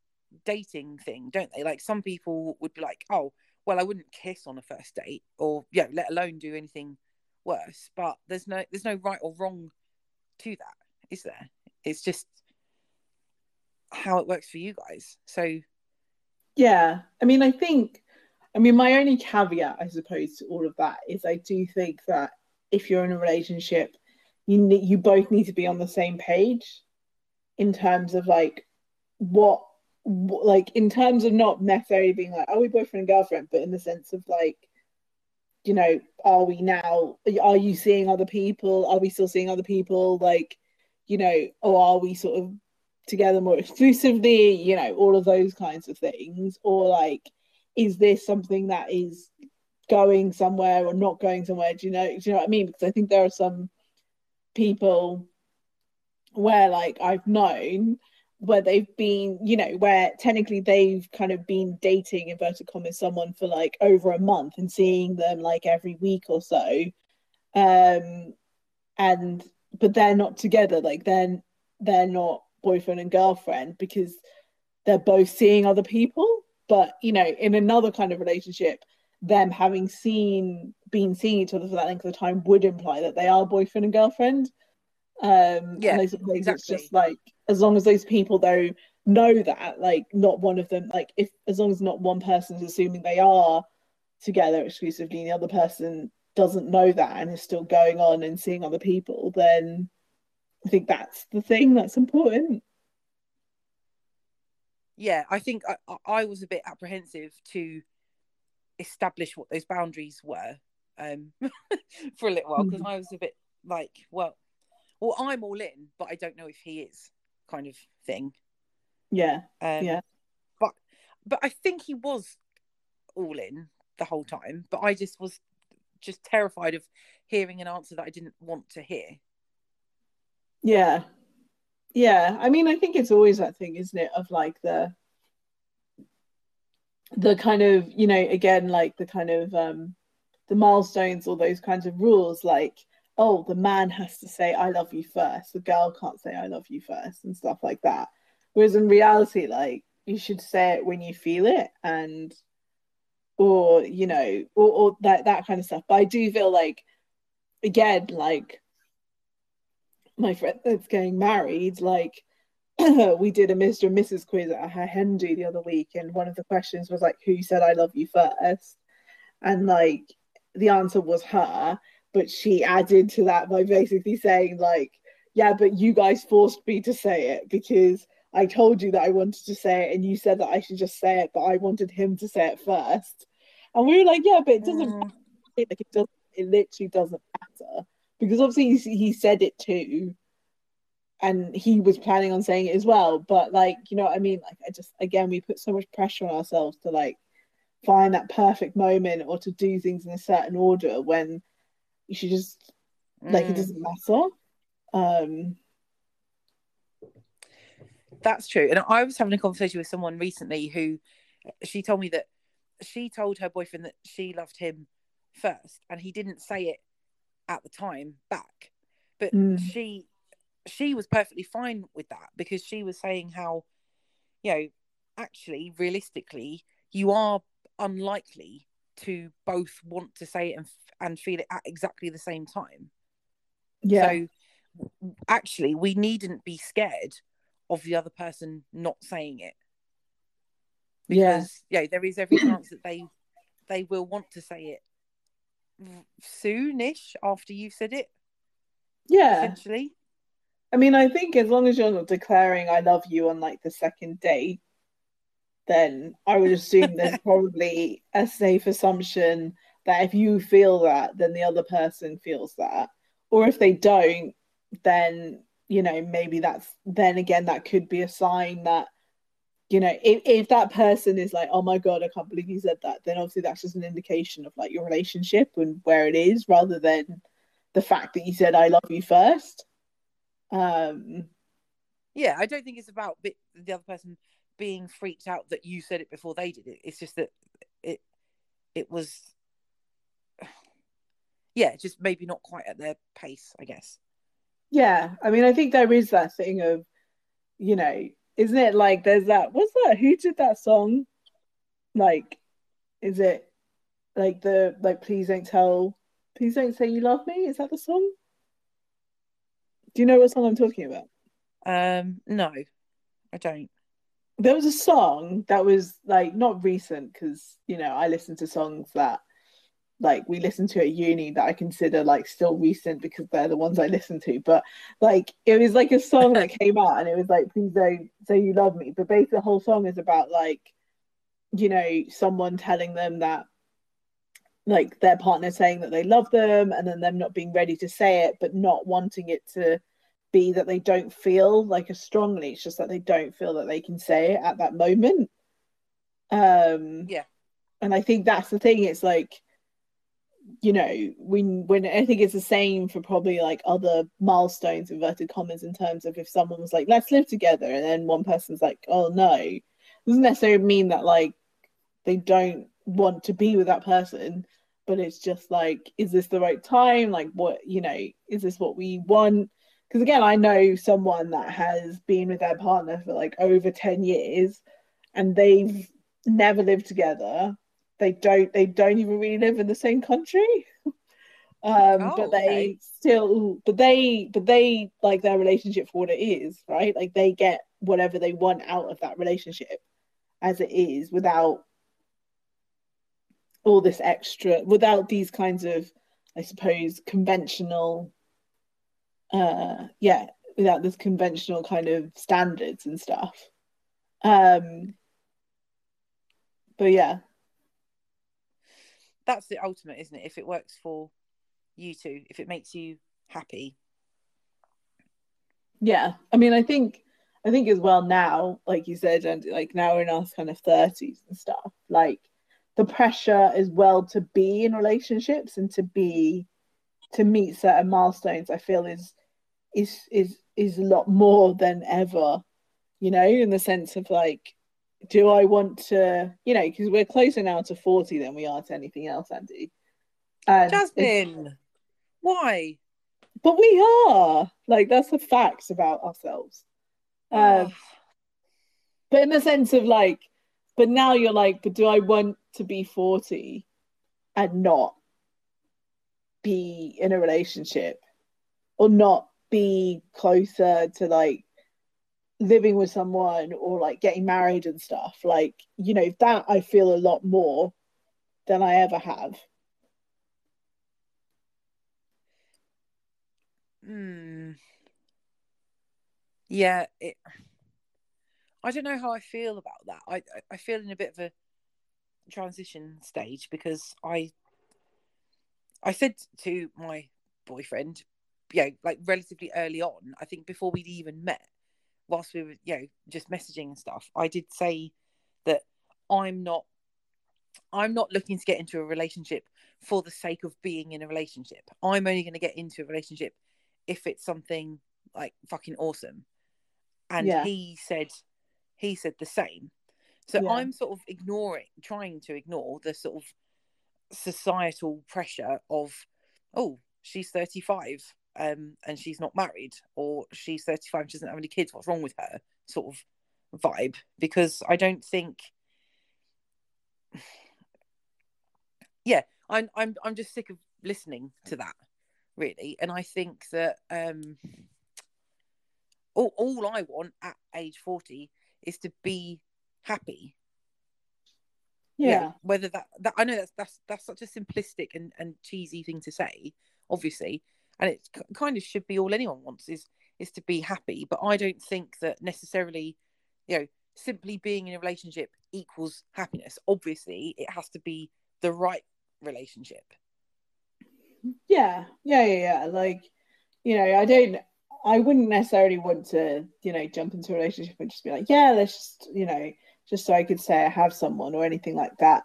dating thing, don't they? Like some people would be like, oh, well, I wouldn't kiss on a first date, or yeah, let alone do anything worse. But there's no there's no right or wrong to that, is there? It's just how it works for you guys. So yeah, I mean, I think, I mean, my only caveat, I suppose, to all of that is I do think that if you're in a relationship, you need, you both need to be on the same page in terms of like what like in terms of not necessarily being like are we boyfriend and girlfriend? but in the sense of like you know are we now are you seeing other people? Are we still seeing other people? Like you know or are we sort of together more exclusively? You know all of those kinds of things. Or like is this something that is going somewhere or not going somewhere? Do you know do you know what i mean? Because i think there are some people where like i've known where they've been, you know, where technically they've kind of been dating inverted commas someone for like over a month and seeing them like every week or so. Um and but they're not together, like then they're, they're not boyfriend and girlfriend because they're both seeing other people. But you know, in another kind of relationship, them having seen been seeing each other for that length of time would imply that they are boyfriend and girlfriend. Um, yeah, and exactly. it's just like as long as those people though know that, like not one of them, like if as long as not one person is assuming they are together exclusively, and the other person doesn't know that and is still going on and seeing other people, then I think that's the thing that's important. Yeah, I think I, I was a bit apprehensive to establish what those boundaries were um, for a little while because mm. I was a bit like, well, well, I'm all in, but I don't know if he is, kind of thing. Yeah. Um, yeah. But but I think he was all in the whole time, but I just was just terrified of hearing an answer that I didn't want to hear. Yeah. Yeah. I mean, I think it's always that thing, isn't it, of like the the kind of, you know, again, like the kind of um the milestones or those kinds of rules, like oh, the man has to say, I love you first. The girl can't say, I love you first, and stuff like that. Whereas in reality, like, you should say it when you feel it and, or, you know, or, or that, that kind of stuff. But I do feel like, again, like, my friend that's getting married, like, we did a Mr. and Mrs. quiz at her hen do the other week, and one of the questions was like, Who said I love you first? And like, the answer was her but she added to that by basically saying like yeah but you guys forced me to say it because i told you that i wanted to say it and you said that i should just say it but i wanted him to say it first. And we were like yeah but it doesn't mm. like it doesn't it literally doesn't matter. Because obviously he, he said it too. And he was planning on saying it as well but like you know what i mean? Like i just again we put so much pressure on ourselves to like find that perfect moment or to do things in a certain order when you should just like mm. it doesn't matter. Um that's true. And I was having a conversation with someone recently who she told me that she told her boyfriend that she loved him first and he didn't say it at the time back. But Mm. she she was perfectly fine with that because she was saying how, you know, actually realistically, you are unlikely to both want to say it and, and feel it at exactly the same time. Yeah. So actually, we needn't be scared of the other person not saying it yeah. because yeah, there is every chance that they they will want to say it soonish after you've said it. Yeah. Essentially, I mean, I think as long as you're not declaring I love you on like the second date, then I would assume there's probably a safe assumption that if you feel that, then the other person feels that. Or if they don't, then, you know, maybe that's then again, that could be a sign that, you know, if, if that person is like, oh my God, I can't believe you said that, then obviously that's just an indication of like your relationship and where it is rather than the fact that you said I love you first. Um, yeah, I don't think it's about the other person being freaked out that you said it before they did it. It's just that it it was yeah, just maybe not quite at their pace, I guess. Yeah, I mean, I think there is that thing of, you know, isn't it like there's that, what's that? Who did that song? Like, is it like the, like, please don't tell, please don't say you love me? Is that the song? Do you know what song I'm talking about? Um, no, I don't. There was a song that was like not recent because, you know, I listen to songs that like we listen to at uni that I consider like still recent because they're the ones I listen to. But like it was like a song that came out and it was like, please don't say you love me. But basically the whole song is about like, you know, someone telling them that like their partner saying that they love them and then them not being ready to say it, but not wanting it to be that they don't feel like as strongly. It's just that they don't feel that they can say it at that moment. Um Yeah. and I think that's the thing. It's like you know, when when I think it's the same for probably like other milestones, inverted commas, in terms of if someone was like, let's live together, and then one person's like, oh no, doesn't necessarily mean that like they don't want to be with that person, but it's just like, is this the right time? Like, what you know, is this what we want? Because again, I know someone that has been with their partner for like over 10 years and they've never lived together. They don't they don't even really live in the same country. Um Oh, but they okay. still but they but they like their relationship for what it is right? Like they get whatever they want out of that relationship as it is without all this extra without these kinds of i suppose conventional uh yeah without this conventional kind of standards and stuff um but yeah That's the ultimate, isn't it? If it works for you two, if it makes you happy. Yeah, I mean, I think, I think as well now, like you said, and like now we're in our kind of thirties and stuff. Like the pressure as well to be in relationships and to be to meet certain milestones. I feel is is is is a lot more than ever. You know, in the sense of like, do I want to? You know, because we're closer now to forty than we are to anything else, Andy. And Jasmin, why? but we are like that's the facts about ourselves. Um, Oh, but in the sense of like, but now you're like, but do I want to be 40 and not be in a relationship or not be closer to like living with someone or like getting married and stuff? Like, you know, that I feel a lot more than I ever have. hmm. Yeah, it. I don't know how I feel about that. I I- I feel in a bit of a transition stage because I I said to my boyfriend, you know, like relatively early on, I think before we'd even met, whilst we were, you know, just messaging and stuff, I did say that I'm not I'm not looking to get into a relationship for the sake of being in a relationship. I'm only going to get into a relationship if it's something like fucking awesome. And Yeah. he said he said the same. So Yeah. I'm sort of ignoring trying to ignore the sort of societal pressure of oh she's 35 um, and she's not married, or she's 35 she doesn't have any kids. What's wrong with her? Sort of vibe. Because I don't think. Yeah, I'm I'm I'm just sick of listening to that, really, and I think that um, all all I want at age 40 is to be happy Yeah. whether that, that i know that's that's that's such a simplistic and, and cheesy thing to say obviously and it kind of should be all anyone wants is is to be happy but i don't think that necessarily you know simply being in a relationship equals happiness obviously it has to be the right relationship Yeah, yeah, yeah, yeah. Like, you know, I don't, I wouldn't necessarily want to, you know, jump into a relationship and just be like, yeah, let's just, you know, just so I could say I have someone or anything like that.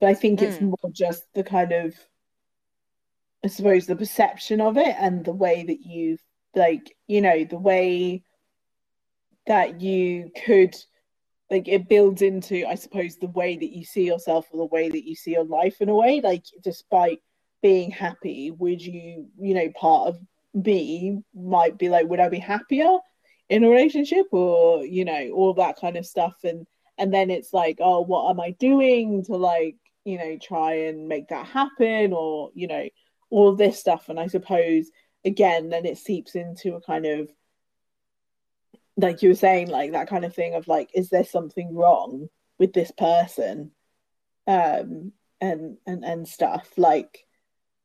But I think it's Mm. more just the kind of, I suppose, the perception of it and the way that you, like, you know, the way that you could, like, it builds into, I suppose, the way that you see yourself or the way that you see your life in a way. Like, despite being happy, would you, you know, part of me might be like, would I be happier in a relationship or, you know, all that kind of stuff. And and then it's like, oh, what am I doing to like, you know, try and make that happen or, you know, all this stuff. And I suppose again, then it seeps into a kind of like you were saying, like that kind of thing of like, is there something wrong with this person? Um and and and stuff. Like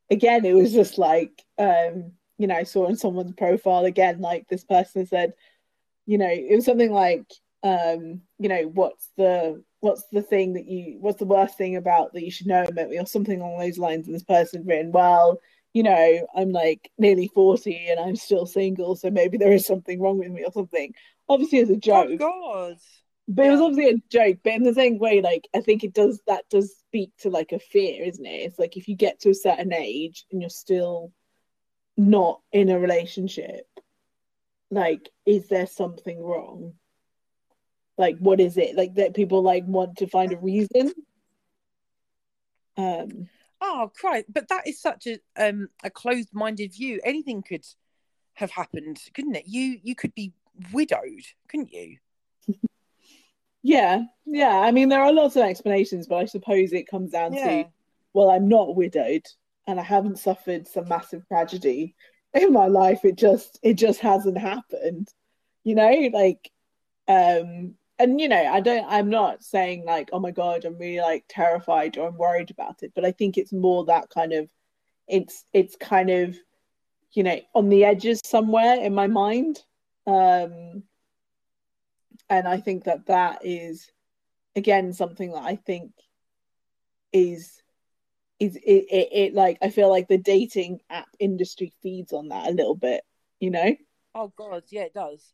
again, it was just like um, you know, I saw in someone's profile again, like this person said, you know, it was something like um, you know, what's the what's the thing that you what's the worst thing about that you should know about me or something along those lines and this person written, well, you know, I'm like nearly 40 and I'm still single, so maybe there is something wrong with me or something. Obviously as a joke oh god But it was obviously a joke, but in the same way, like I think it does that does speak to like a fear, isn't it? It's like if you get to a certain age and you're still not in a relationship, like is there something wrong? Like what is it? Like that people like want to find a reason. Um Oh, Christ! But that is such a um a closed-minded view. Anything could have happened, couldn't it? You you could be widowed, couldn't you? yeah, yeah. I mean there are lots of explanations, but I suppose it comes down to well, I'm not widowed and I haven't suffered some massive tragedy in my life. It just it just hasn't happened. You know, like um and you know, I don't I'm not saying like, oh my God, I'm really like terrified or I'm worried about it, but I think it's more that kind of it's it's kind of, you know, on the edges somewhere in my mind. Um and I think that that is again something that I think is is it, it, it like I feel like the dating app industry feeds on that a little bit, you know, Oh God, yeah, it does.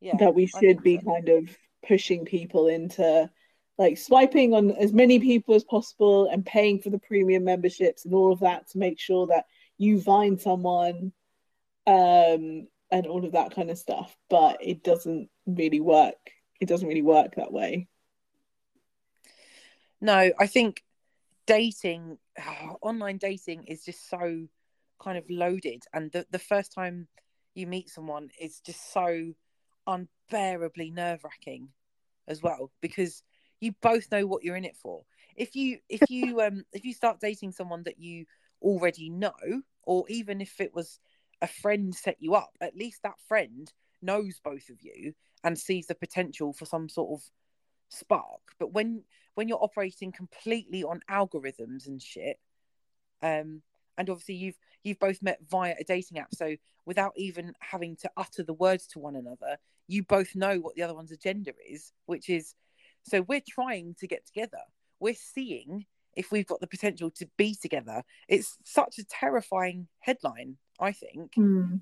Yeah, that we should be so. kind of pushing people into like swiping on as many people as possible and paying for the premium memberships and all of that to make sure that you find someone um and all of that kind of stuff. But it doesn't really work. It doesn't really work that way. No, I think dating, online dating, is just so kind of loaded, and the the first time you meet someone is just so unbearably nerve wracking, as well, because you both know what you're in it for. If you if you um if you start dating someone that you already know, or even if it was a friend set you up, at least that friend knows both of you and sees the potential for some sort of spark. But when when you're operating completely on algorithms and shit, um, and obviously you've you've both met via a dating app, so without even having to utter the words to one another, you both know what the other one's agenda is, which is so we're trying to get together. We're seeing if we've got the potential to be together. It's such a terrifying headline, I think. Hmm.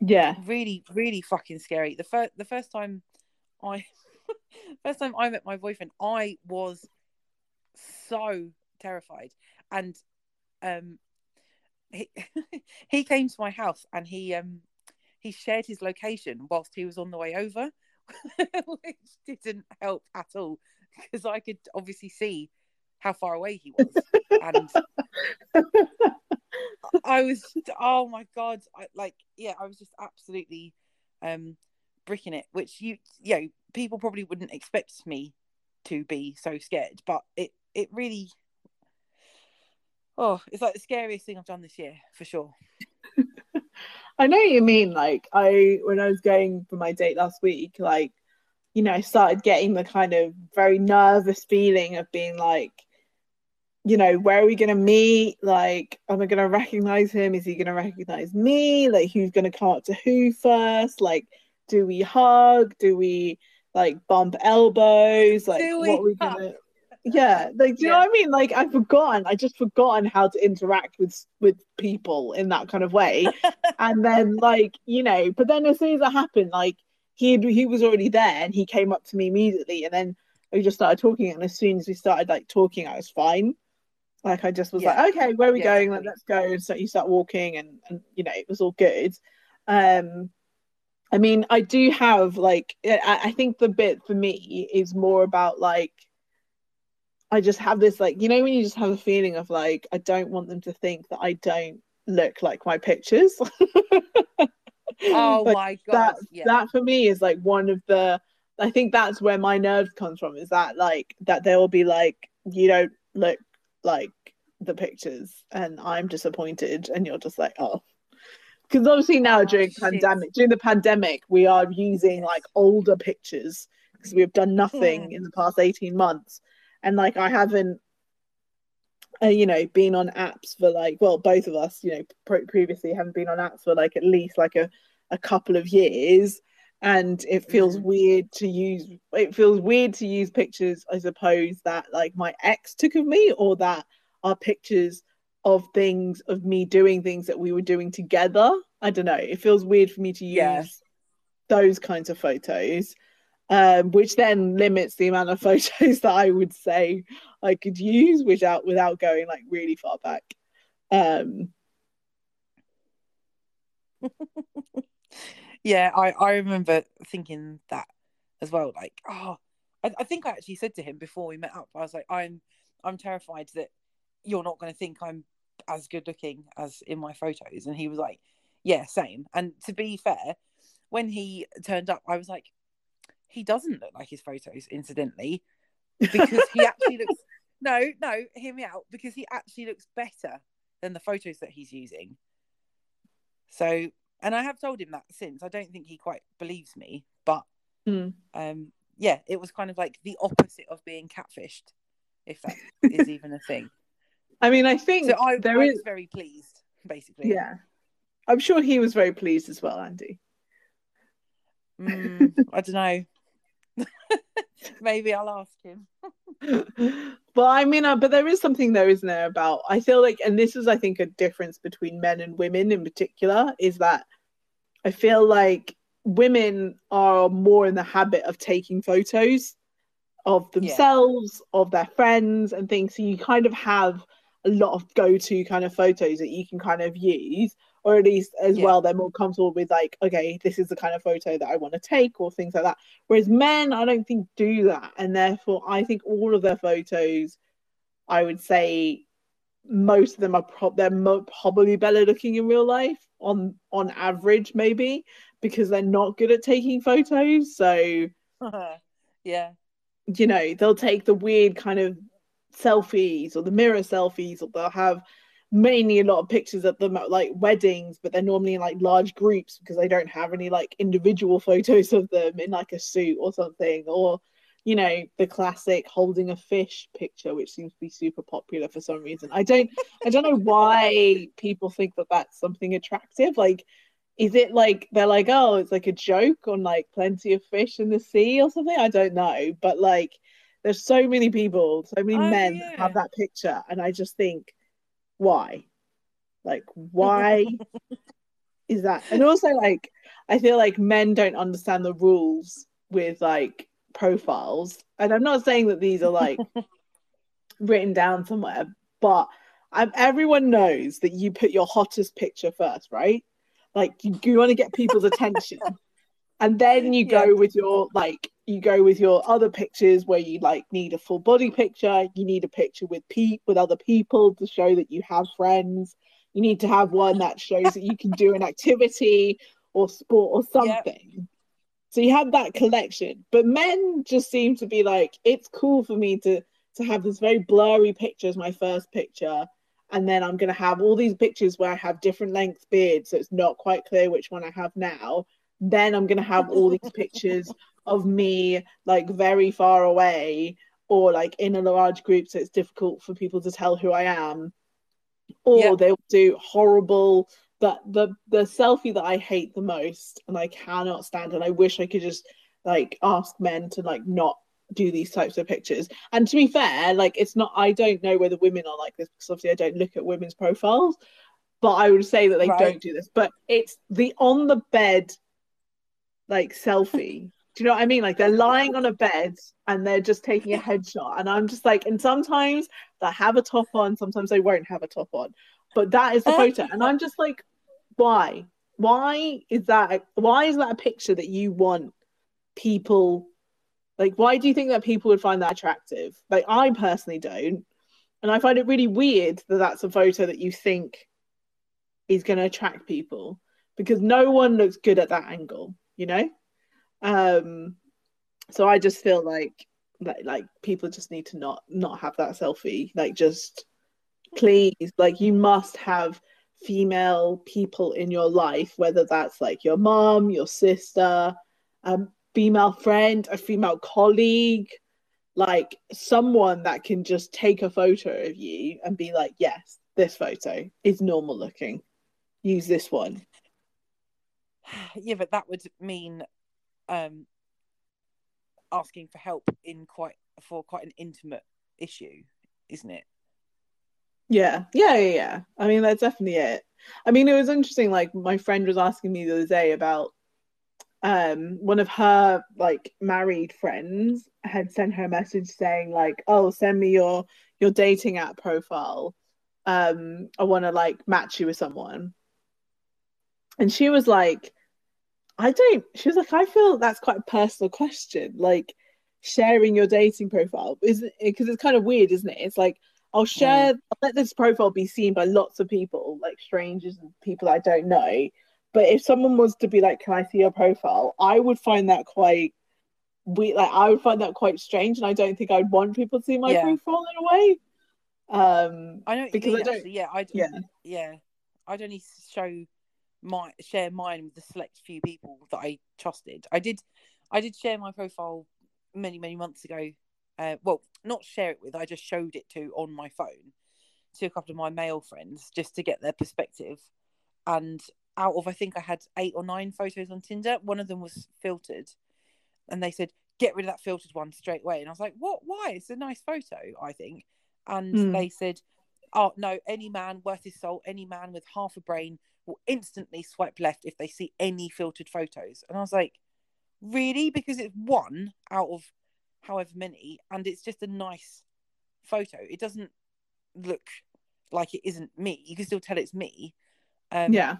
Yeah. Really, really fucking scary. The first the first time I first time I met my boyfriend, I was so terrified. And um he, he came to my house and he um he shared his location whilst he was on the way over, which didn't help at all because I could obviously see how far away he was, and I was oh my god, I, like yeah, I was just absolutely um bricking it, which you you know people probably wouldn't expect me to be so scared, but it it really oh it's like the scariest thing I've done this year for sure. I know what you mean. Like I when I was going for my date last week, like you know, I started getting the kind of very nervous feeling of being like, you know, where are we going to meet? Like, am I going to recognize him? Is he going to recognize me? Like, who's going to come up to who first? Like, do we hug? Do we like bump elbows? Like, Do what we are we gonna? Yeah, like, do you know what I mean? Like, I've forgotten. I just forgotten how to interact with with people in that kind of way. and then, like, you know, but then as soon as it happened, like, he he was already there and he came up to me immediately, and then we just started talking. And as soon as we started like talking, I was fine. Like I just was Yeah. like, okay, where are we Yeah, going? Like, let's go. And so you start walking, and and you know, it was all good. Um, I mean, I do have like, I, I think the bit for me is more about like, I just have this like, you know, when you just have a feeling of like, I don't want them to think that I don't look like my pictures. Oh Like, my god, that yeah, that for me is like one of the I think that's where my nerves comes from is that like that they will be like you don't look like the pictures and I'm disappointed and you're just like oh because obviously now Oh, during shit. pandemic during the pandemic we are using Yes. like older pictures because we have done nothing Hmm. in the past 18 months and like I haven't uh, you know been on apps for like well both of us you know pre- previously haven't been on apps for like at least like a, a couple of years and it feels Mhm. weird to use it feels weird to use pictures i suppose that like my ex took of me or that are pictures of things of me doing things that we were doing together i don't know it feels weird for me to use Yeah. those kinds of photos um, which then limits the amount of photos that I would say I could use without without going like really far back. Um, yeah. I I remember thinking that as well. Like, oh, I, I think I actually said to him before we met up. I was like, I'm I'm terrified that you're not going to think I'm as good looking as in my photos, and he was like, yeah, same. And to be fair, when he turned up, I was like, he doesn't look like his photos, incidentally, because he actually looks. No, no, hear me out. Because he actually looks better than the photos that he's using. So, and I have told him that since. I don't think he quite believes me, but mm. um, yeah, it was kind of like the opposite of being catfished, if that is even a thing. I mean, I think So I, there I is, was very pleased, basically. yeah. I'm sure he was very pleased as well, Andy. Mm, I don't know. Maybe I'll ask him. but I mean, uh, but there is something there, isn't there? About I feel like, and this is, I think, a difference between men and women in particular, is that I feel like women are more in the habit of taking photos of themselves, of their friends, and things. So you kind of have a lot of go-to kind of photos that you can kind of use, or at least as Yeah. well, they're more comfortable with like, okay, this is the kind of photo that I want to take, or things like that. Whereas men, I don't think do that, and therefore, I think all of their photos, I would say, most of them are pro- they're mo- probably better looking in real life on on average, maybe because they're not good at taking photos. So yeah. you know they'll take the weird kind of selfies or the mirror selfies, or they'll have mainly a lot of pictures of them at like weddings, but they're normally in like large groups because they don't have any like individual photos of them in like a suit or something, or you know the classic holding a fish picture, which seems to be super popular for some reason. I don't, I don't know why people think that that's something attractive. Like, is it like they're like, oh, it's like a joke on like plenty of fish in the sea or something? I don't know, but like. There's so many people, so many Oh, men yeah. have that picture, and I just think, why? Like, why is that? And also, like, I feel like men don't understand the rules with like profiles. And I'm not saying that these are like written down somewhere, but um, everyone knows that you put your hottest picture first, right? Like, you, you want to get people's attention. And then you go Yeah. with your like you go with your other pictures where you like need a full body picture. You need a picture with pe- with other people to show that you have friends. You need to have one that shows that you can do an activity or sport or something. So you have that collection. But men just seem to be like it's cool for me to to have this very blurry picture as my first picture. And then i'm going to have all these pictures where i have different length beards so it's not quite clear which one i have now then i'm going to have all these pictures of me like very far away or like in a large group so it's difficult for people to tell who i am or Yeah. they'll do horrible that the the selfie that i hate the most and i cannot stand and i wish i could just like ask men to like not do these types of pictures and to be fair like it's not i don't know whether women are like this because obviously i don't look at women's profiles but i would say that they Right. don't do this but it's the on the bed like selfie. Do you know what i mean? Like they're lying on a bed and they're just taking a headshot. And i'm just like and sometimes they have a top on sometimes they won't have a top on. But that is the uh, photo. And i'm just like why? Why is that why is that a picture that you want people like why do you think that people would find that attractive? Like i personally don't. And i find it really weird that that's a photo that you think is going to attract people because no one looks good at that angle you know? Um so i just feel like like, like people just need to not not have that selfie. Like just please like you must have female people in your life whether that's like your mom your sister a female friend a female colleague like someone that can just take a photo of you and be like yes this photo is normal looking. Use this one yeah, but that would mean um asking for help in quite for quite an intimate issue, isn't it? Yeah, yeah, yeah, yeah. I mean, that's definitely it. I mean, it was interesting. Like, my friend was asking me the other day about um one of her like married friends had sent her a message saying like, "Oh, send me your your dating app profile. Um, I want to like match you with someone." And she was like, "I don't." She was like, "I feel that's quite a personal question. Like, sharing your dating profile is because it's kind of weird, isn't it? It's like." I'll share, I'll let this profile be seen by lots of people, like strangers and people I don't know. But if someone was to be like, "Can I see your profile?" I would find that quite we like I would find that quite strange, and I don't think I'd want people to see my Yeah. profile in a way. Um, I know what Because I don't- Actually, yeah, I yeah, yeah, I'd only show my share mine with the select few people that I trusted. I did, I did share my profile many many months ago. Uh, well, not share it with. I just showed it to on my phone to a couple of my male friends just to get their perspective. And out of I think I had eight or nine photos on Tinder, one of them was filtered, and they said get rid of that filtered one straight away. And I was like, what? Why? It's a nice photo, I think. And Mm. they said, oh no, any man worth his salt, any man with half a brain will instantly swipe left if they see any filtered photos. And I was like, really? Because it's one out of however many, and it's just a nice photo. It doesn't look like it isn't me. You can still tell it's me. Um, yeah,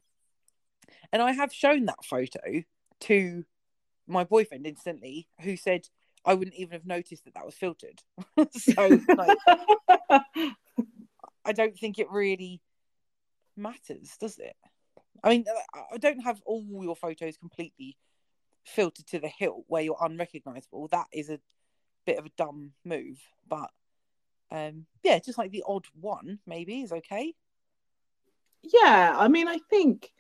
and I have shown that photo to my boyfriend instantly, who said I wouldn't even have noticed that that was filtered. so like, I don't think it really matters, does it? I mean, I- I don't have all your photos completely filtered to the hilt where you're unrecognizable. That is a bit of a dumb move, but um, yeah, just like the odd one maybe is okay. yeah. I mean, I think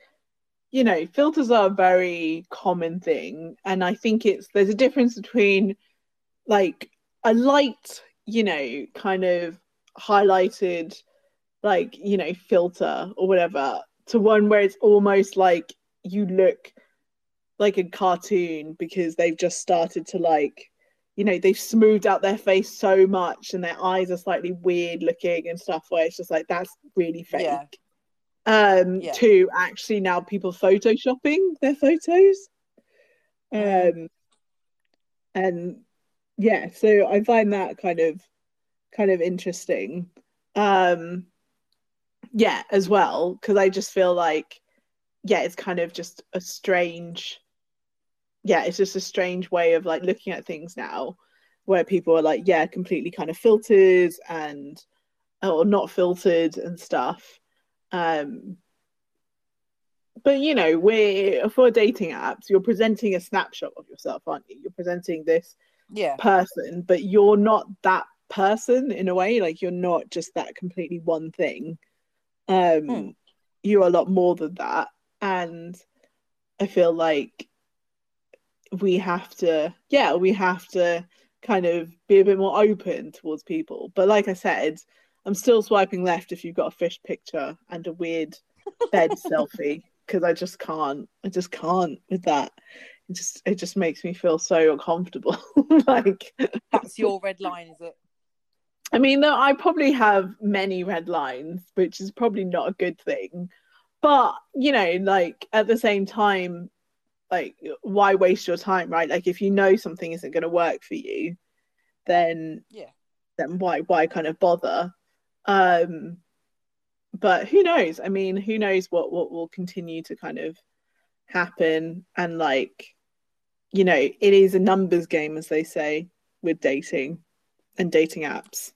you know filters are a very common thing, and I think it's there's a difference between like a light, you know, kind of highlighted, like you know, filter or whatever, to one where it's almost like you look like a cartoon because they've just started to like you know they've smoothed out their face so much and their eyes are slightly weird looking and stuff where it's just like that's really fake Yeah. um Yeah. to actually now people photoshopping their photos Mm. um and yeah so i find that kind of kind of interesting um yeah as well because i just feel like yeah it's kind of just a strange yeah, it's just a strange way of like looking at things now, where people are like, yeah, completely kind of filtered and or not filtered and stuff. Um, but you know, we're for dating apps, you're presenting a snapshot of yourself, aren't you? You're presenting this Yeah. person, but you're not that person in a way. Like you're not just that completely one thing. Um, Hmm. you're a lot more than that, and I feel like we have to, yeah, we have to kind of be a bit more open towards people. But like I said, I'm still swiping left if you've got a fish picture and a weird bed selfie because I just can't. I just can't with that. It just it just makes me feel so uncomfortable. like That's your red line, is it? I mean, though I probably have many red lines, which is probably not a good thing. But you know, like at the same time, like why waste your time, right? Like if you know something isn't going to work for you, then Yeah. then why why kind of bother? Um, but who knows? I mean, who knows what what will continue to kind of happen? And like, you know, it is a numbers game, as they say, with dating and dating apps.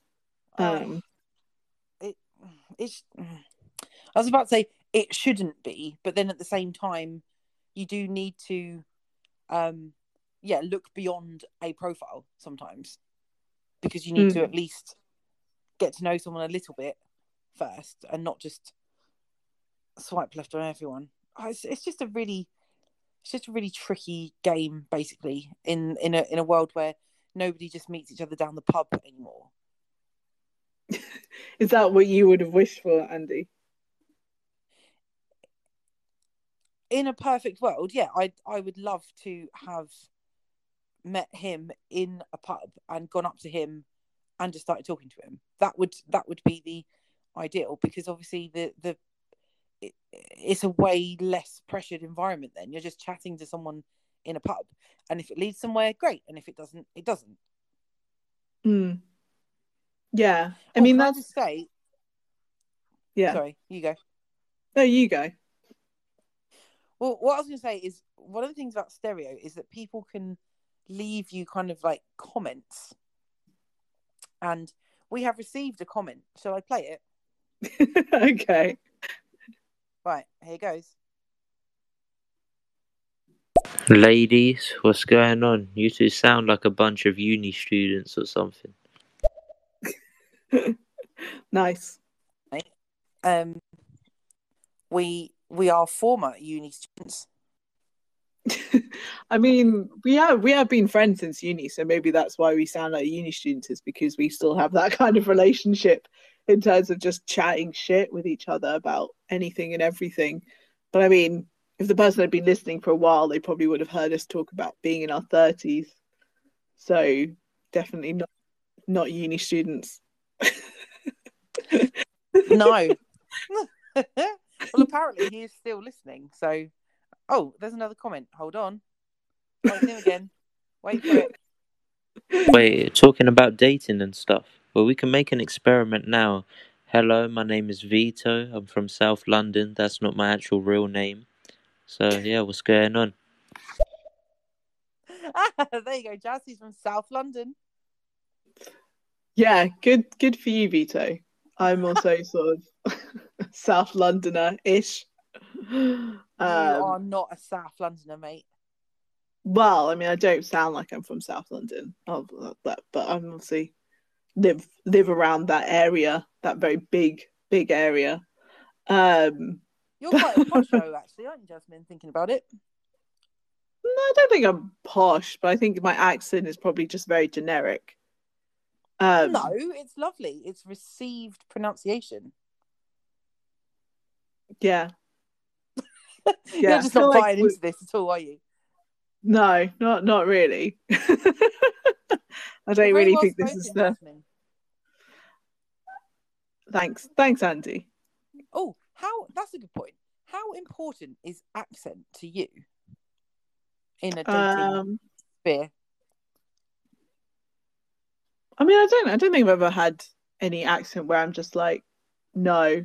Um, it, it's. I was about to say it shouldn't be, but then at the same time, you do need to, um, yeah, look beyond a profile sometimes, because you need to Mm. at least get to know someone a little bit first, and not just swipe left on everyone. Oh, It's, it's just a really, it's just a really tricky game, basically, in in a in a world where nobody just meets each other down the pub anymore. is that what you would have wished for, Andy? in a perfect world, yeah, I I would love to have met him in a pub and gone up to him and just started talking to him. That would that would be the ideal because obviously the the it, it's a way less pressured environment. Then you're just chatting to someone in a pub, and if it leads somewhere, great, and if it doesn't, it doesn't. Mm. Yeah, I mean can that's just say, yeah. sorry, you go. No, you go. Well, what I was going to say is one of the things about stereo is that people can leave you kind of like comments. And we have received a comment. Shall I play it? okay. Right, here goes. Ladies, what's going on? You two sound like a bunch of uni students or something. Nice. Um, we we are former uni students. I mean, we have we have been friends since uni, so maybe that's why we sound like uni students, is because we still have that kind of relationship in terms of just chatting shit with each other about anything and everything. But I mean, if the person had been listening for a while, they probably would have heard us talk about being in our thirties. So definitely not not uni students. No. well, apparently he is still listening. So, oh, there's another comment. Hold on. Oh, him again. Wait for it. Wait, talking about dating and stuff. Well, we can make an experiment now. Hello, my name is Vito. I'm from South London. That's not my actual real name. So, yeah, what's going on? ah, there you go. Jazzy's from South London. Yeah, good good for you, Vito. I'm also sort of South Londoner ish. you Um, are not a South Londoner, mate. well, I mean, I don't sound like I'm from South London, oh, but but I'm obviously live live around that area, that very big big area. Um, You're quite a posh though, actually, aren't you, Jasmin? Thinking about it. no, I don't think I'm posh, but I think my accent is probably just very generic. Um, no, it's lovely. It's received pronunciation. yeah, Yeah, You're just not like buying we- into this at all, are you? no, not not really. I don't really well think this is the. Jasmin. Thanks, thanks, Andy. Oh, how? That's a good point. How important is accent to you in a dating Um, sphere? I mean, I don't, I don't think I've ever had any accent where I'm just like, no,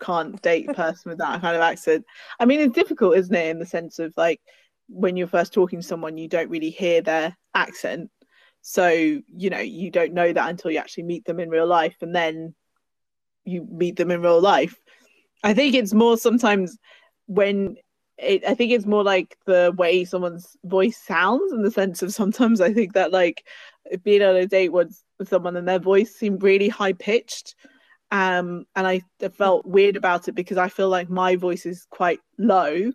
can't date person with that kind of accent. I mean, it's difficult, isn't it, in the sense of like, when you're first talking to someone, you don't really hear their accent. So, you know, you don't know that until you actually meet them in real life and then you meet them in real life. I think it's more sometimes when it, I think it's more like the way someone's voice sounds in the sense of sometimes I think that like being on a date with, with someone and their voice seemed really high pitched. Um, and I felt weird about it because I feel like my voice is quite low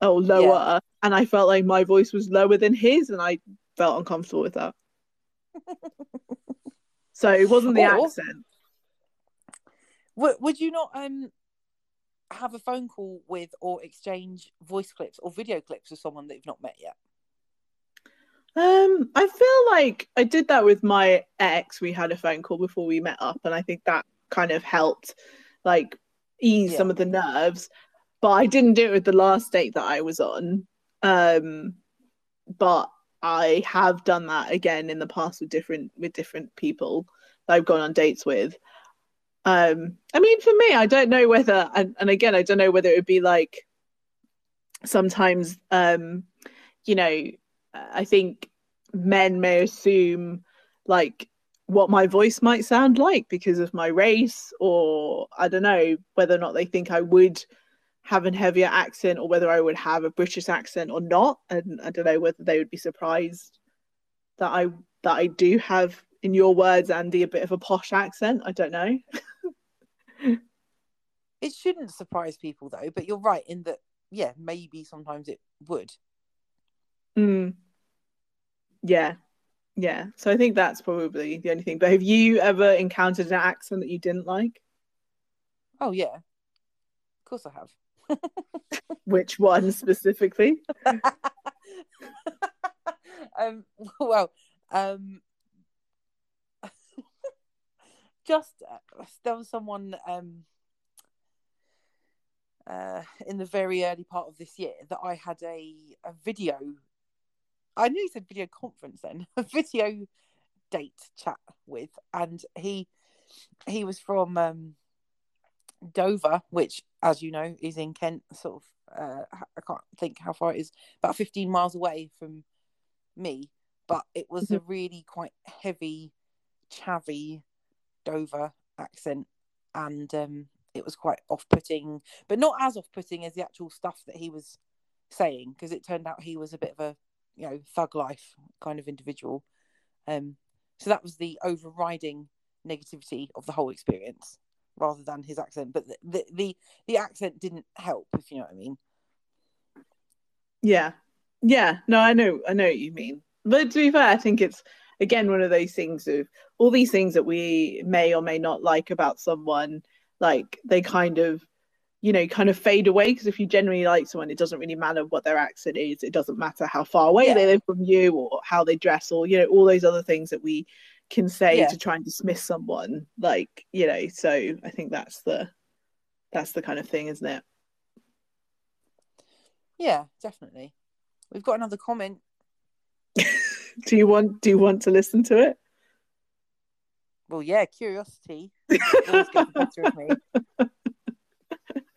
or lower, yeah. and I felt like my voice was lower than his, and I felt uncomfortable with that. so it wasn't the or, accent. Would, would you not um have a phone call with or exchange voice clips or video clips with someone that you've not met yet? Um, I feel like I did that with my ex. We had a phone call before we met up, and I think that kind of helped, like, ease yeah. some of the nerves. But I didn't do it with the last date that I was on. Um, but I have done that again in the past with different with different people that I've gone on dates with. Um, I mean, for me, I don't know whether, and, and again, I don't know whether it would be like sometimes, um, you know, I think men may assume like what my voice might sound like because of my race, or I don't know whether or not they think I would have a heavier accent or whether I would have a British accent or not. And I don't know whether they would be surprised that I that I do have, in your words, Andy, a bit of a posh accent. I don't know. it shouldn't surprise people though, but you're right in that yeah, maybe sometimes it would. Mm. Yeah. Yeah. So I think that's probably the only thing. But have you ever encountered an accent that you didn't like? Oh yeah. Of course I have. Which one specifically? um well, um just uh, there was someone um, uh, in the very early part of this year that I had a a video. I knew he said video conference then a video date chat with, and he he was from um, Dover, which, as you know, is in Kent. Sort of, uh, I can't think how far it is. About fifteen miles away from me, but it was mm-hmm. a really quite heavy, chavvy Dover accent, and um, it was quite off-putting, but not as off-putting as the actual stuff that he was saying, because it turned out he was a bit of a you know thug life kind of individual. Um, so that was the overriding negativity of the whole experience, rather than his accent. But the the the, the accent didn't help, if you know what I mean. Yeah, yeah. No, I know, I know what you mean. But to be fair, I think it's again one of those things of all these things that we may or may not like about someone like they kind of you know kind of fade away because if you genuinely like someone it doesn't really matter what their accent is. It doesn't matter how far away yeah. they live from you or how they dress or you know all those other things that we can say yeah. to try and dismiss someone like you know. So i think that's the that's the kind of thing isn't it? Yeah definitely. We've got another comment do you want do you want to listen to it? Well, yeah, curiosity always gets better of me.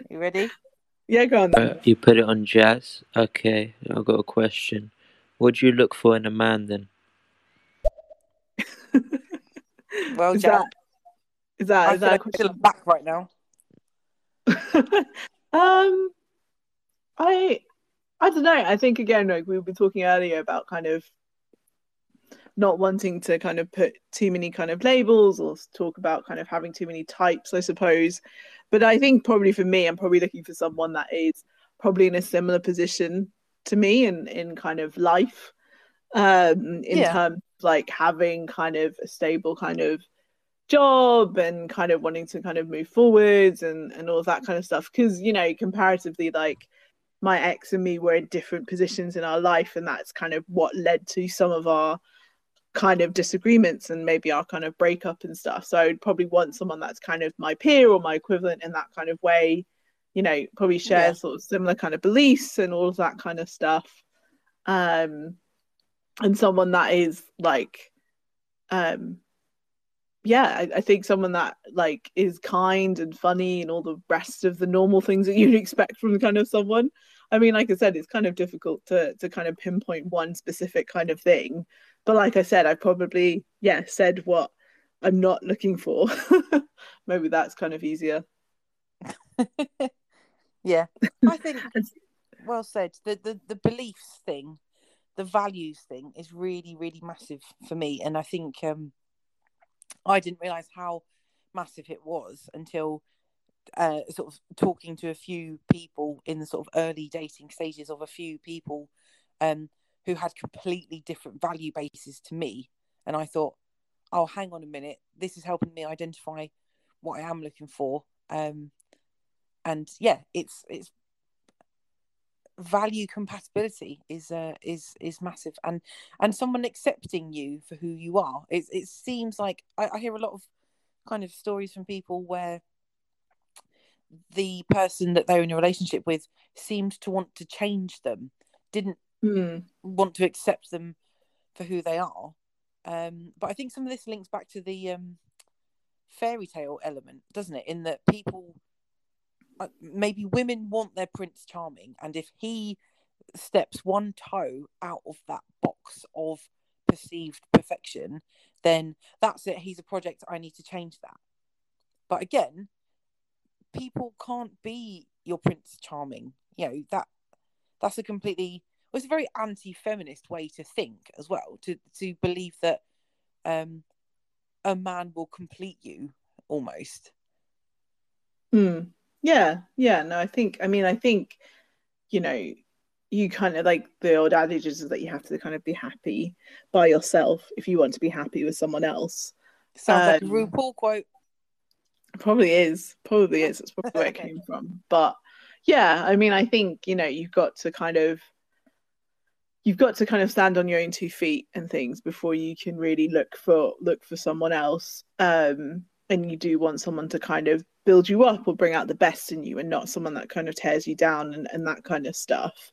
You ready? Yeah, go on. Uh, you put it on jazz. Okay, I've got a question. What do you look for in a man then? well, is Jack, that, is that I is that a question? back right now? um, I I don't know. I think again, like we were talking earlier about kind of not wanting to kind of put too many kind of labels or talk about kind of having too many types, I suppose. But I think probably for me, I'm probably looking for someone that is probably in a similar position to me in in kind of life, um, in yeah. terms of like having kind of a stable kind of job and kind of wanting to kind of move forwards and and all that kind of stuff. Because you know, comparatively, like my ex and me were in different positions in our life, and that's kind of what led to some of our kind of disagreements and maybe our kind of breakup and stuff. So I'd probably want someone that's kind of my peer or my equivalent in that kind of way, you know, probably share yeah. sort of similar kind of beliefs and all of that kind of stuff. Um and someone that is like um yeah, I, I think someone that like is kind and funny and all the rest of the normal things that you'd expect from kind of someone. I mean, like I said, it's kind of difficult to to kind of pinpoint one specific kind of thing. But like I said, I probably yeah said what I'm not looking for. Maybe that's kind of easier. yeah, I think well said. The, the the beliefs thing, the values thing, is really really massive for me, and I think um, I didn't realize how massive it was until uh, sort of talking to a few people in the sort of early dating stages of a few people um, who had completely different value bases to me, and I thought, oh, hang on a minute, this is helping me identify what I am looking for. Um, and yeah, it's it's value compatibility is uh, is is massive, and and someone accepting you for who you are. It it seems like I, I hear a lot of kind of stories from people where the person that they're in a relationship with seemed to want to change them, didn't mm. want to accept them for who they are. Um, but I think some of this links back to the um, fairy tale element, doesn't it? In that people, uh, maybe women want their prince charming, and if he steps one toe out of that box of perceived perfection, then that's it. He's a project. I need to change that. But again, people can't be your prince charming. You know that that's a completely it's a very anti-feminist way to think as well. To to believe that um, a man will complete you almost. Mm. Yeah, yeah. No, I think. I mean, I think you know, you kind of like the old adage is that you have to kind of be happy by yourself if you want to be happy with someone else. Sounds um, like a um, RuPaul quote. Probably is. Probably is. That's probably where it came from. But yeah, I mean, I think you know you've got to kind of you've got to kind of stand on your own two feet and things before you can really look for look for someone else um and you do want someone to kind of build you up or bring out the best in you and not someone that kind of tears you down and, and that kind of stuff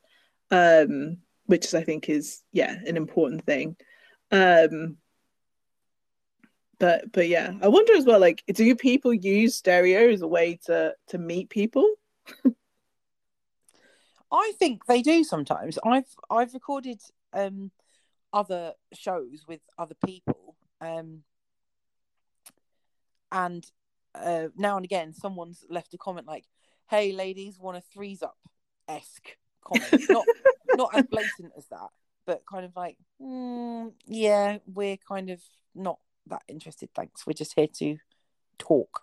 um which is i think is yeah an important thing. Um but but yeah i wonder as well like do people use stereo as a way to to meet people I think they do sometimes. I've I've recorded um other shows with other people um and uh, now and again someone's left a comment like hey ladies want a threes up esque comment? Not not as blatant as that but kind of like mm, yeah we're kind of not that interested thanks. We're just here to talk.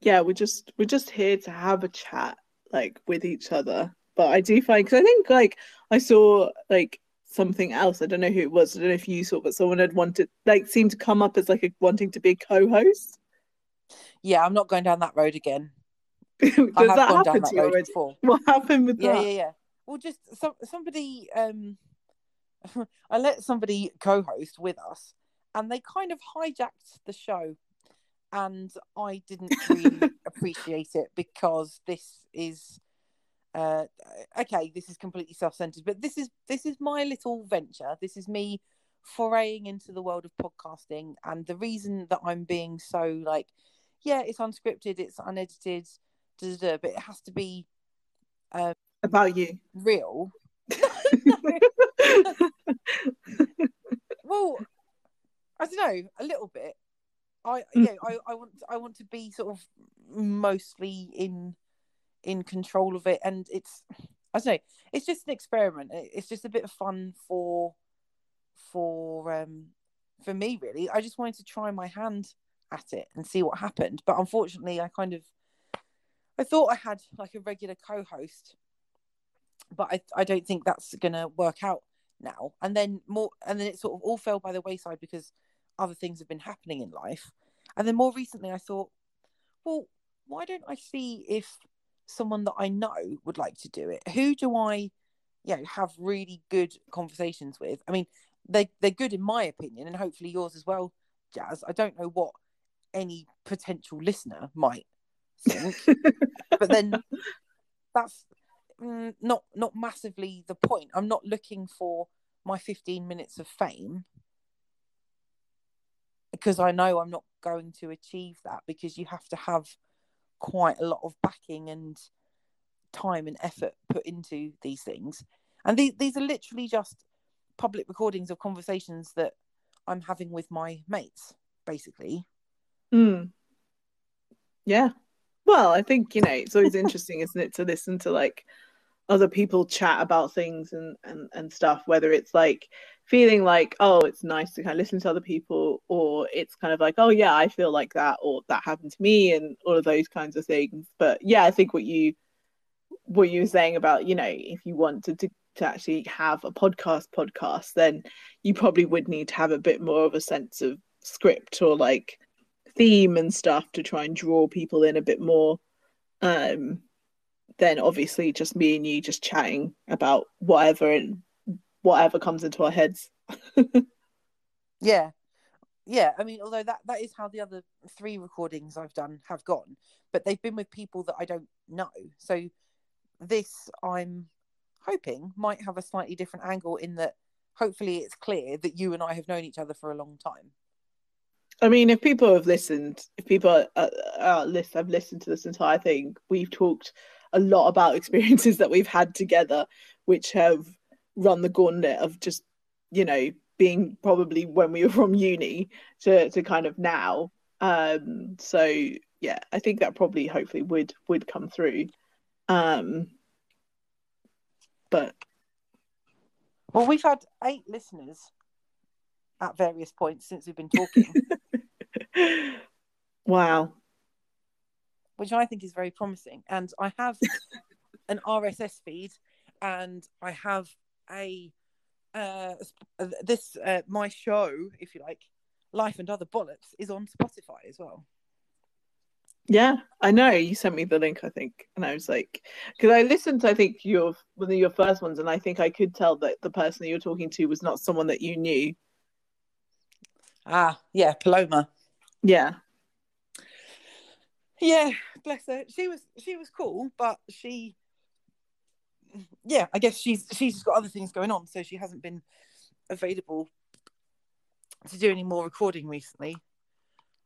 Yeah we're just we're just here to have a chat like with each other. But I do find because I think like I saw like something else. I don't know who it was. I don't know if you saw, but someone had wanted like seemed to come up as like a, wanting to be a co-host. Yeah, I'm not going down that road again. Does that happen to you already? Before. What happened with yeah, that? Yeah, yeah, Well, just some somebody. um I let somebody co-host with us, and they kind of hijacked the show and I didn't really appreciate it because this is uh, okay. This is completely self-centered, but this is this is my little venture. This is me foraying into the world of podcasting, and the reason that I'm being so like, yeah, it's unscripted, it's unedited, da, da, da, but it has to be um, about you, real. well, I don't know, a little bit I mm. yeah, I, I want I want to be sort of mostly in in control of it, and it's I don't know, it's just an experiment. It's just a bit of fun for for um for me really. I just wanted to try my hand at it and see what happened, but unfortunately, I kind of I thought I had like a regular co-host, but I I don't think that's gonna work out now. And then more, and then it sort of all fell by the wayside because other things have been happening in life. And then more recently, I thought, well, why don't I see if someone that I know would like to do it? Who do I, you know, have really good conversations with? I mean, they they're good in my opinion, and hopefully yours as well, Jazz. I don't know what any potential listener might think, but then that's mm, not not massively the point. I'm not looking for my 15 minutes of fame because I know I'm not going to achieve that because you have to have quite a lot of backing and time and effort put into these things. And these these are literally just public recordings of conversations that I'm having with my mates, basically. Mm. Yeah. Well, I think, you know, it's always interesting, isn't it, to listen to like other people chat about things and, and, and stuff, whether it's like feeling like, oh, it's nice to kind of listen to other people, or it's kind of like, oh, yeah, I feel like that, or that happened to me, and all of those kinds of things. But yeah, I think what you what you were saying about, you know, if you wanted to, to actually have a podcast podcast, then you probably would need to have a bit more of a sense of script or like theme and stuff to try and draw people in a bit more um then obviously just me and you just chatting about whatever and whatever comes into our heads. Yeah. Yeah i mean although that that is how the other three recordings i've done have gone but they've been with people that i don't know. So this i'm hoping might have a slightly different angle in that hopefully it's clear that you and i have known each other for a long time. I mean, if people have listened, if people are, uh, list have listened to this entire thing, we've talked a lot about experiences that we've had together, which have run the gauntlet of just, you know, being probably when we were from uni to to kind of now. Um, so yeah, I think that probably hopefully would would come through. Um, but well, we've had eight listeners at various points since we've been talking. wow. Which I think is very promising. And I have an RSS feed and I have a uh, this uh, my show, if you like, Life and Other Bollocks, is on Spotify as well. Yeah, I know. You sent me the link, I think, and I was like, because I listened to, I think your one of your first ones, and I think I could tell that the person that you're talking to was not someone that you knew. Ah, yeah, Paloma. Yeah. Yeah, bless her. She was she was cool, but she yeah, I guess she's she's got other things going on, so she hasn't been available to do any more recording recently.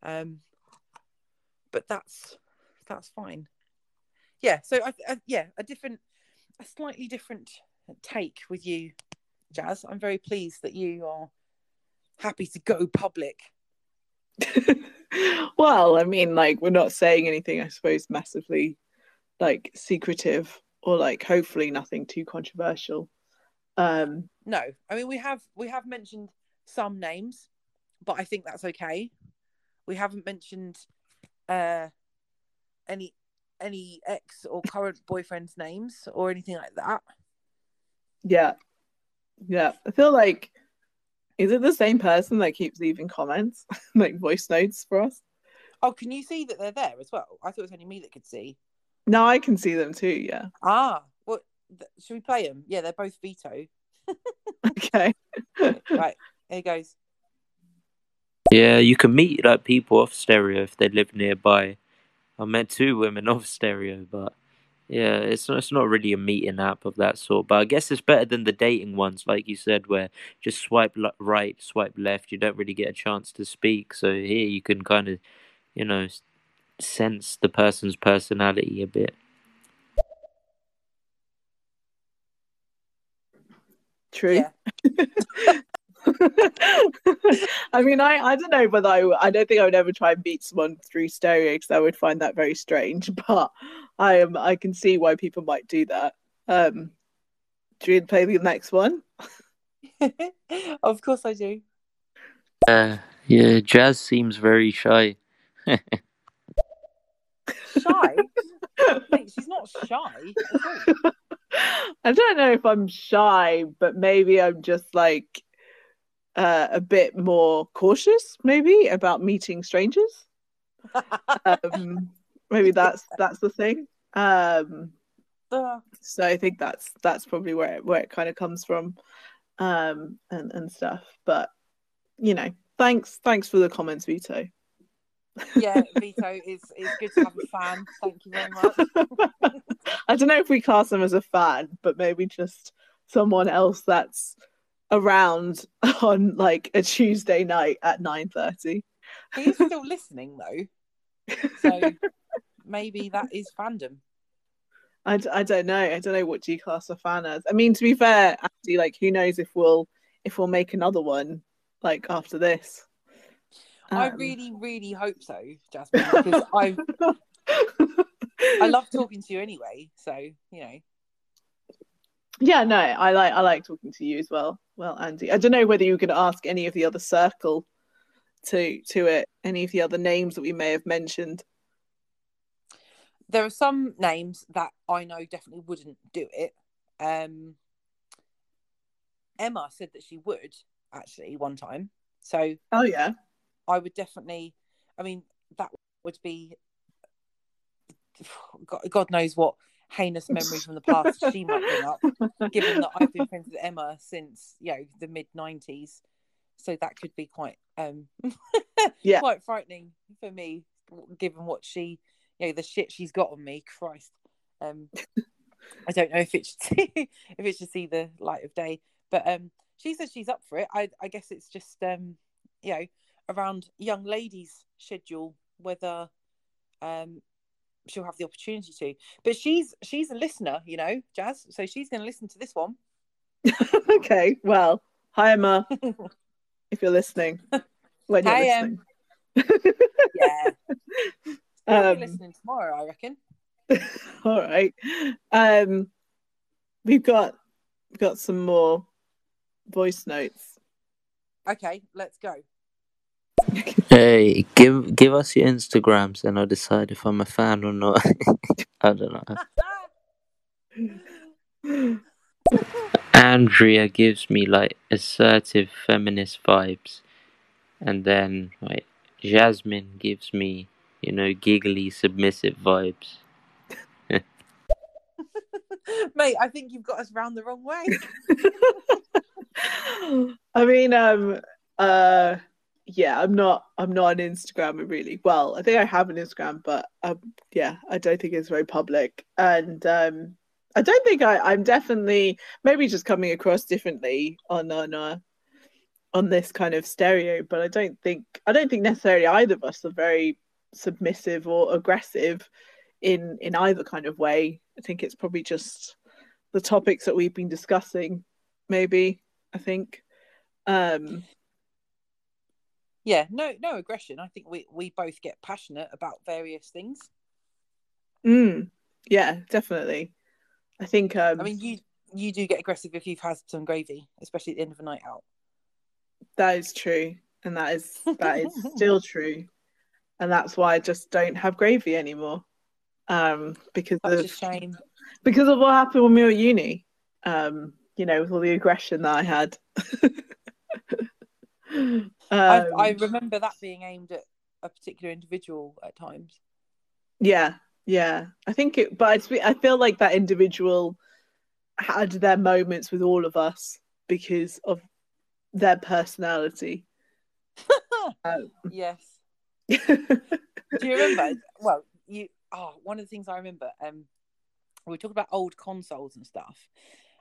Um but that's that's fine. Yeah, so I, I yeah, a different a slightly different take with you, Jazz. I'm very pleased that you are happy to go public? well, I mean, like we're not saying anything, I suppose, massively like secretive or like hopefully nothing too controversial. Um No, I mean we have we have mentioned some names, but I think that's okay. We haven't mentioned uh any any ex or current boyfriend's names or anything like that. Yeah. Yeah. I feel like is it the same person that keeps leaving comments, like voice notes for us? Oh, can you see that they're there as well? I thought it was only me that could see. No, I can see them too. Yeah. Ah, well, th- should we play them? Yeah, they're both Vito. okay. right, here goes. Yeah, you can meet like people off stereo if they live nearby. I met two women off stereo, but yeah, it's not, it's not really a meeting app of that sort, but I guess it's better than the dating ones, like you said, where just swipe right, swipe left. You don't really get a chance to speak. So here you can kind of, you know, sense the person's personality a bit. True. Yeah. I mean, I, I don't know whether I I don't think I would ever try and beat someone through stereo because I would find that very strange. But I am I can see why people might do that. Um, do you play the next one? of course I do. Uh, yeah, Jazz seems very shy. Shy? She's not shy. I don't know if I'm shy, but maybe I'm just like uh, a bit more cautious, maybe about meeting strangers. um, maybe that's that's the thing. Um, uh. so I think that's that's probably where it, where it kind of comes from, um, and and stuff. But you know, thanks thanks for the comments, Vito. Yeah, Vito is is good to have a fan. Thank you very much. I don't know if we class them as a fan, but maybe just someone else that's around on like a Tuesday night at nine thirty. He's still listening though, so maybe that is fandom. I, d- I don't know. I don't know what G class a fan as. I mean, to be fair, actually, like, who knows if we'll if we'll make another one like after this. I Um, really, really hope so, Jasmin, because I I love talking to you anyway. So you know, Yeah, no, I like I like talking to you as well. Well, Andy, I don't know whether you could ask any of the other circle to to it, any of the other names that we may have mentioned. there are some names that I know definitely wouldn't do it. Um, Emma said that she would actually one time, so Oh yeah, I would definitely. I mean, that would be God, knows what heinous memory from the past she might bring up. given that I've been friends with Emma since you know the mid nineties, so that could be quite um Yeah. quite frightening for me, given what she you know the shit she's got on me. Christ, um, I don't know if it should see, if it should see the light of day, but um, she says she's up for it. I I guess it's just um you know around young ladies' schedule whether um she'll have the opportunity to. But she's she's a listener, you know, Jazz. So she's going to listen to this one. okay. Well, hi Emma, if you're listening. When you're Hi, Em. listening. Yeah, she'll Um, be listening tomorrow, I reckon. All right. Um, we've got we've got some more voice notes. Okay, let's go. Hey, give give us your Instagrams and I'll decide if I'm a fan or not. I don't know. Andrea gives me like assertive feminist vibes, and then like Jasmin gives me, you know, giggly submissive vibes. Mate, I think you've got us round the wrong way. I mean, um, uh, yeah, I'm not, I'm not an Instagrammer really. Well, I think I have an Instagram, but um, yeah, I don't think it's very public, and um, I don't think I, I'm definitely maybe just coming across differently on on uh, on this kind of stereo, but I don't think, I don't think necessarily either of us are very submissive or aggressive in in either kind of way. I think it's probably just the topics that we've been discussing, maybe. I think. Um, yeah, no, no aggression. I think we we both get passionate about various things. mm, yeah, definitely. I think. Um, I mean, you you do get aggressive if you've had some gravy, especially at the end of a night out. that is true, and that is that is still true, and that's why I just don't have gravy anymore. Um, because Such of a shame. because of what happened when we were at uni. Um, you know, with all the aggression that I had. um, I, I remember that being aimed at a particular individual at times. Yeah, yeah. I think it, but I feel like that individual had their moments with all of us because of their personality. Um, Yes. Do you remember? Well, you. Oh, one of the things I remember. Um, we were talking about old consoles and stuff,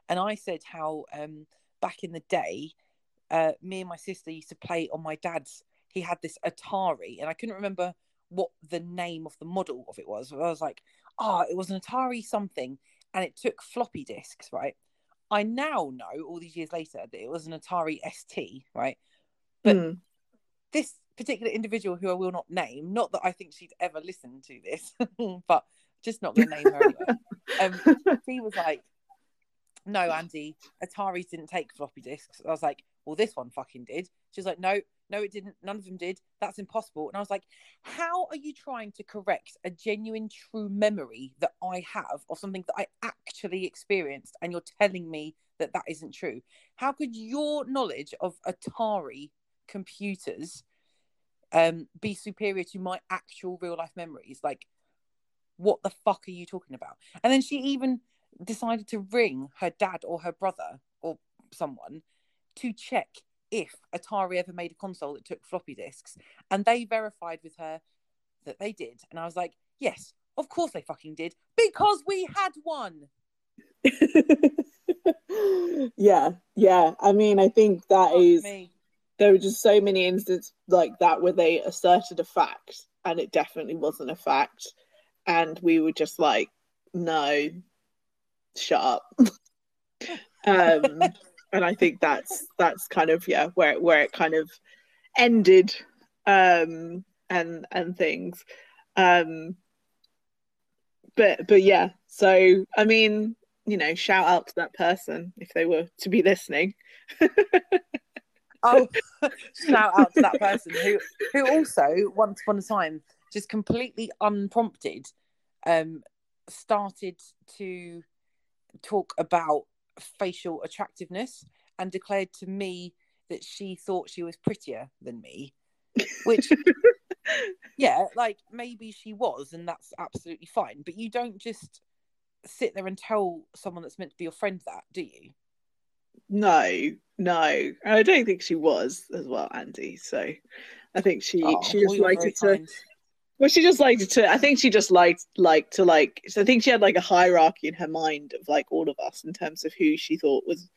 and I said how um back in the day, uh, me and my sister used to play on my dad's. He had this Atari, and I couldn't remember what the name of the model of it was. I was like, oh, it was an Atari something, and it took floppy disks, right? I now know all these years later that it was an Atari ST, right? But mm, this particular individual who I will not name, not that I think she'd ever listen to this, but just not going to name her anyway. Um, she was like, "No, Andy, Atari's didn't take floppy disks." I was like, "Well, this one fucking did." She was like, "No, no, it didn't. None of them did. That's impossible." And I was like, "How are you trying to correct a genuine, true memory that I have of something that I actually experienced, and you're telling me that that isn't true? How could your knowledge of Atari computers um be superior to my actual real life memories like what the fuck are you talking about and then she even decided to ring her dad or her brother or someone to check if atari ever made a console that took floppy disks and they verified with her that they did and i was like yes of course they fucking did because we had one yeah, yeah. I mean, I think that Fuck is me. there were just so many instances like that where they asserted a fact and it definitely wasn't a fact, and we were just like, no, shut up. um, and I think that's that's kind of yeah where where it kind of ended um, and and things. Um, but but yeah, so I mean, you know, shout out to that person if they were to be listening. oh, shout out to that person who who also once upon a time just completely unprompted um started to talk about facial attractiveness and declared to me that she thought she was prettier than me which yeah like maybe she was and that's absolutely fine but you don't just sit there and tell someone that's meant to be your friend that do you? No no. I don't think she was as well andy so i think she oh, she just liked it to well she just liked to i think she just liked like to like so i think she had like a hierarchy in her mind of like all of us in terms of who she thought was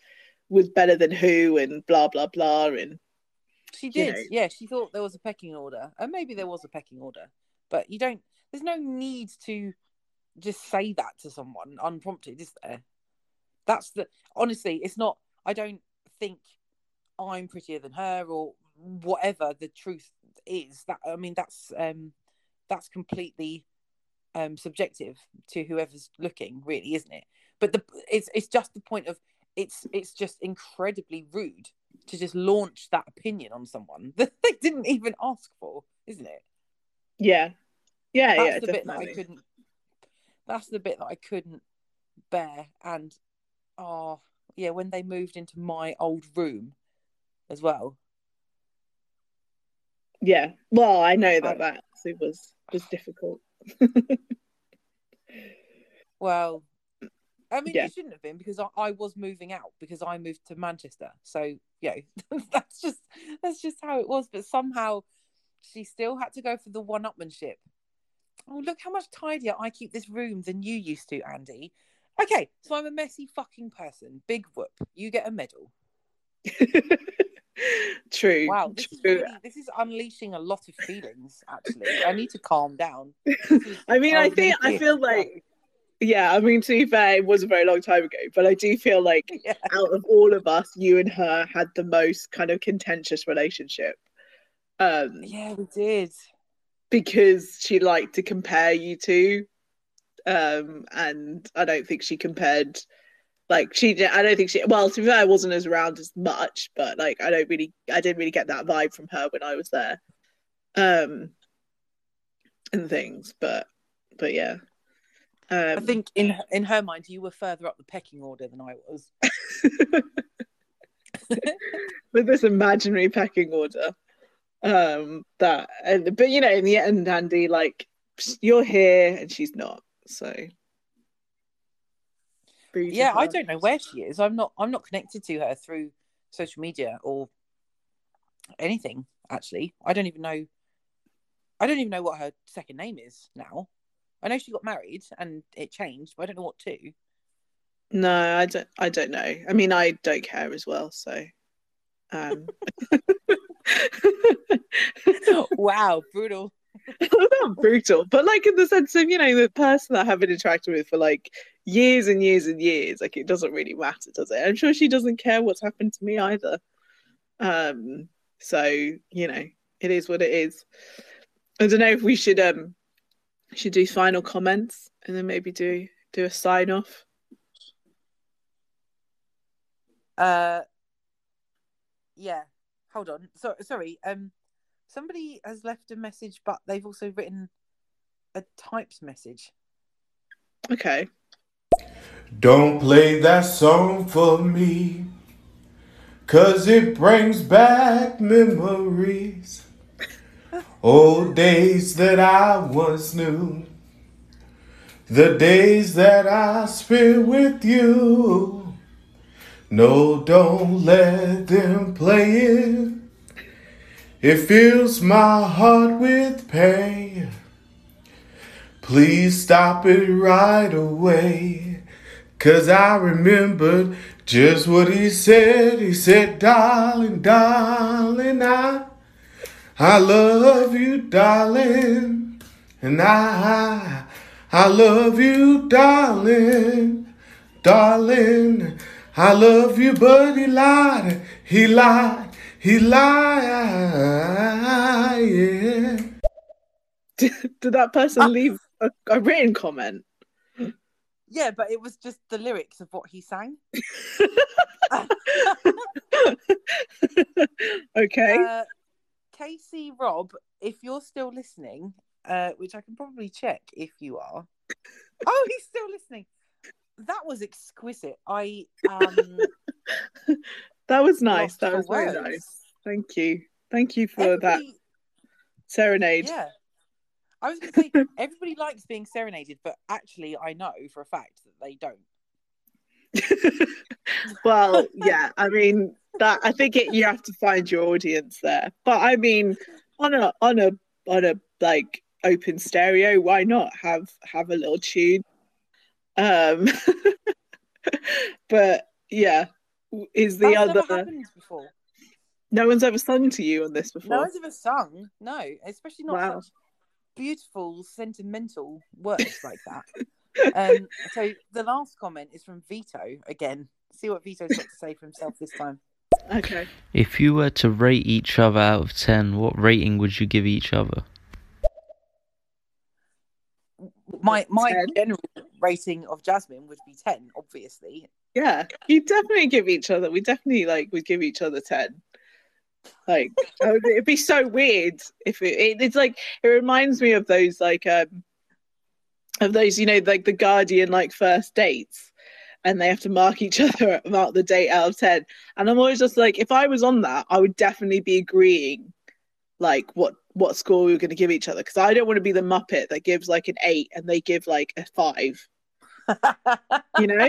was better than who and blah blah blah and she did you know. yeah she thought there was a pecking order and maybe there was a pecking order but you don't there's no need to just say that to someone unprompted is there that's the honestly it's not i don't think i'm prettier than her or whatever the truth is that i mean that's um that's completely um subjective to whoever's looking really isn't it but the it's it's just the point of it's it's just incredibly rude to just launch that opinion on someone that they didn't even ask for, isn't it? Yeah, yeah, that's yeah. the definitely. bit that I couldn't. That's the bit that I couldn't bear, and oh yeah, when they moved into my old room as well. Yeah, well, I know that I, that was was difficult. well, I mean, yeah. it shouldn't have been because I, I, was moving out because I moved to Manchester. So yeah, that's just that's just how it was. But somehow she still had to go for the one-upmanship. Oh, look how much tidier I keep this room than you used to, Andy. Okay, so I'm a messy fucking person. Big whoop. You get a medal. True. Wow, this, True. Is really, this is unleashing a lot of feelings. Actually, I need to calm down. I mean, I think I feel like yeah, I mean, to be fair, it was a very long time ago, but I do feel like yeah. out of all of us, you and her had the most kind of contentious relationship. Um, yeah, we did. Because she liked to compare you two. Um, and I don't think she compared, like, she, did, I don't think she, well, to be fair, I wasn't as around as much, but like, I don't really, I didn't really get that vibe from her when I was there. Um, and things, but, but yeah. Um, I think in in her mind, you were further up the pecking order than I was. With this imaginary pecking order, um, that, and, but you know, in the end, Andy, like you're here and she's not, so. Yeah, I don't know where she is. I'm not. I'm not connected to her through social media or anything. Actually, I don't even know. I don't even know what her second name is now. I know she got married and it changed, but I don't know what to. No, I don't. I don't know. I mean, I don't care as well. So, um... wow, brutal. Not brutal, but like in the sense of you know the person that I haven't interacted with for like years and years and years. Like it doesn't really matter, does it? I'm sure she doesn't care what's happened to me either. Um. So you know, it is what it is. I don't know if we should um should do final comments and then maybe do do a sign off. Uh, yeah. Hold on. So sorry. Um, somebody has left a message, but they've also written a typed message. Okay. Don't play that song for me, cause it brings back memories. Old days that I once knew. The days that I spent with you. No, don't let them play it. It fills my heart with pain. Please stop it right away. Cause I remembered just what he said. He said, darling, darling, I I love you, darling, and I, I love you, darling, darling, I love you, but he lied, he lied, he lied. Yeah. Did, did that person leave a, a written comment? Yeah, but it was just the lyrics of what he sang. okay. Uh, Casey Rob, if you're still listening, uh, which I can probably check if you are. Oh, he's still listening. That was exquisite. I um that was nice. That was very words. nice. Thank you. Thank you for that serenade. Yeah. I was going to say everybody likes being serenaded, but actually, I know for a fact that they don't. well, yeah. I mean, that I think it, you have to find your audience there. But I mean, on a on a on a like open stereo, why not have have a little tune? Um, but yeah, is the That's other never happened before. no one's ever sung to you on this before? No one's ever sung. No, especially not Wow. such beautiful, sentimental words like that. um, so the last comment is from Vito again. See what Vito's got to say for himself this time. Okay. If you were to rate each other out of 10, what rating would you give each other? My my 10. general rating of Jasmin would be ten, obviously. Yeah, you definitely give each other. We definitely like would give each other ten. Like would- it'd be so weird if it, it. It's like it reminds me of those like um of those you know like the Guardian like first dates, and they have to mark each other mark the date out of ten. And I'm always just like, if I was on that, I would definitely be agreeing like what what score we were going to give each other because I don't want to be the Muppet that gives like an eight and they give like a five. You know.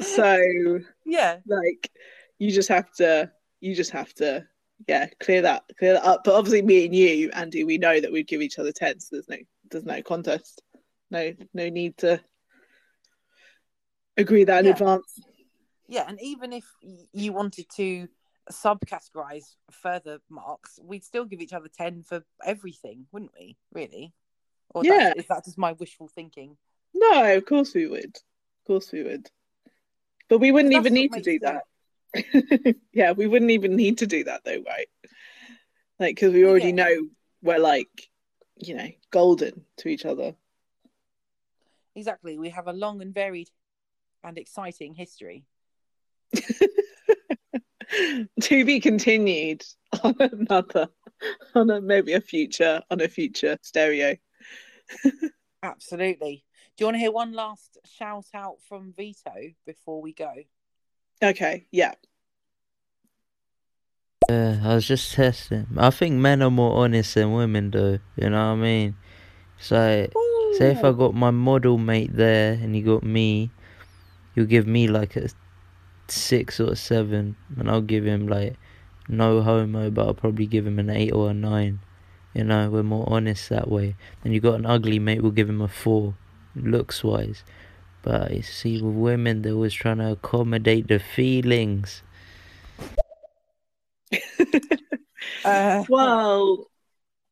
so yeah, like you just have to you just have to yeah clear that clear that up but obviously me and you andy we know that we'd give each other 10 so there's no there's no contest no no need to agree that in Yeah. advance yeah, and even if you wanted to subcategorize further marks, we'd still give each other ten for everything, wouldn't we? Really? Or Yeah. that's, is that just my wishful thinking? No of course we would of course we would but we wouldn't even need to do it- that yeah we wouldn't even need to do that though right like because we already Yeah. know we're like you know golden to each other Exactly. We have a long and varied and exciting history. to be continued on another on a maybe a future on a future stereo Absolutely. Do you want to hear one last shout out from Vito before we go? okay yeah Yeah, I was just testing. I think men are more honest than women, though. You know what I mean? So, say if I got my model mate there and you got me, you'll give me like a six or a seven, and I'll give him like no homo, but I'll probably give him an eight or a nine. You know, we're more honest that way. Then you got an ugly mate, we'll give him a four, looks wise. But you see, with women, they're always trying to accommodate the feelings. Uh, well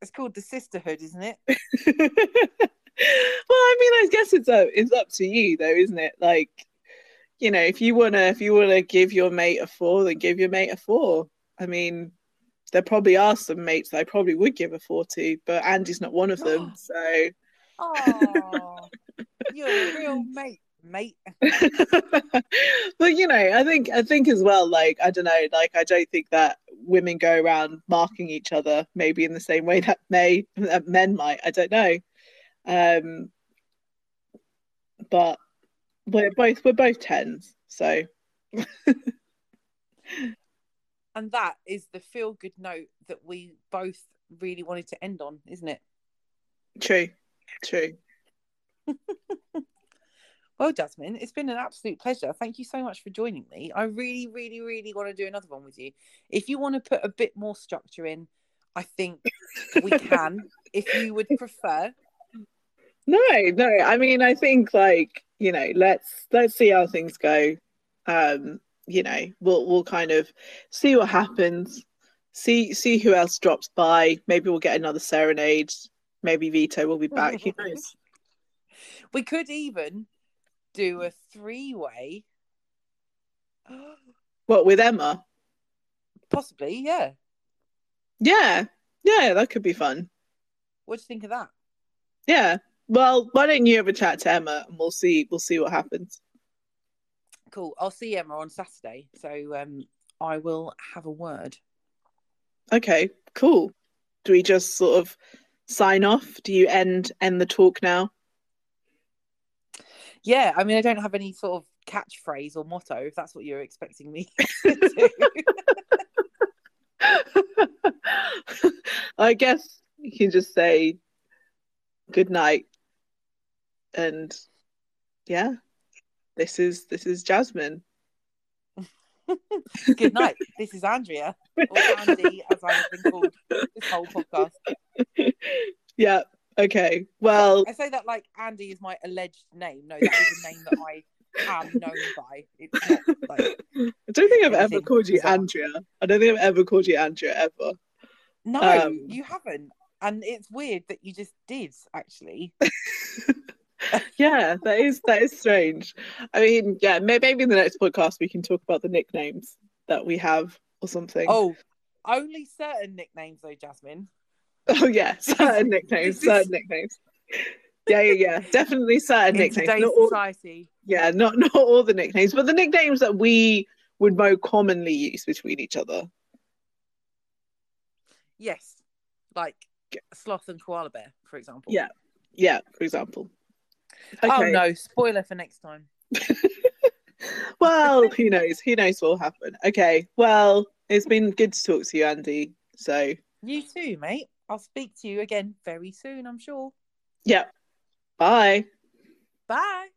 it's called the sisterhood, isn't it? well i mean i guess it's up it's up to you though isn't it like you know if you want to if you want to give your mate a four then give your mate a four i mean there probably are some mates that i probably would give a four to but andy's not one of them so Oh, you're a real mate, mate. but you know i think i think as well like i don't know like i don't think that women go around marking each other maybe in the same way that may that men might i don't know um but we're both we're both tens so And that is the feel good note that we both really wanted to end on, isn't it? true true Well, Jasmin, it's been an absolute pleasure. Thank you so much for joining me. I really, really, really want to do another one with you. If you want to put a bit more structure in, I think we can. if you would prefer, no no i mean i think like you know let's let's see how things go um you know we'll we'll kind of see what happens see see who else drops by maybe we'll get another serenade maybe vito will be back who knows we could even do a three way. What with Emma? Possibly, yeah. Yeah, yeah, that could be fun. What do you think of that? Yeah. Well, why don't you have a chat to Emma and we'll see we'll see what happens. Cool. I'll see Emma on Saturday, so um, I will have a word. Okay, cool. Do we just sort of sign off? Do you end end the talk now? Yeah, I mean, I don't have any sort of catchphrase or motto. If that's what you're expecting me to. I guess you can just say good night and yeah this is this is jasmin Good night. This is Andrea, or Andy, as I have been called this whole podcast. yeah okay well I say that like Andy is my alleged name. No, that is a name that I am known by. It's not like i don't think i've ever called you bizarre. andrea i don't think i've ever called you andrea ever no, Um, you haven't. And it's weird that you just did actually. yeah that is that is strange i mean yeah maybe in the next podcast we can talk about the nicknames that we have or something Oh, only certain nicknames though, Jasmin. Oh yeah, certain nicknames, certain nicknames. Yeah, yeah, yeah. Definitely certain In nicknames. today's Not all, society. yeah, not not all the nicknames, but the nicknames that we would most commonly use between each other. Yes. Like sloth and koala bear, for example. Yeah. Yeah, for example. Oh no, spoiler for next time. Well, who knows? Who knows what will happen? Okay. Well, it's been good to talk to you, Andy. So You too, mate. I'll speak to you again very soon, I'm sure. Yep. Bye. Bye.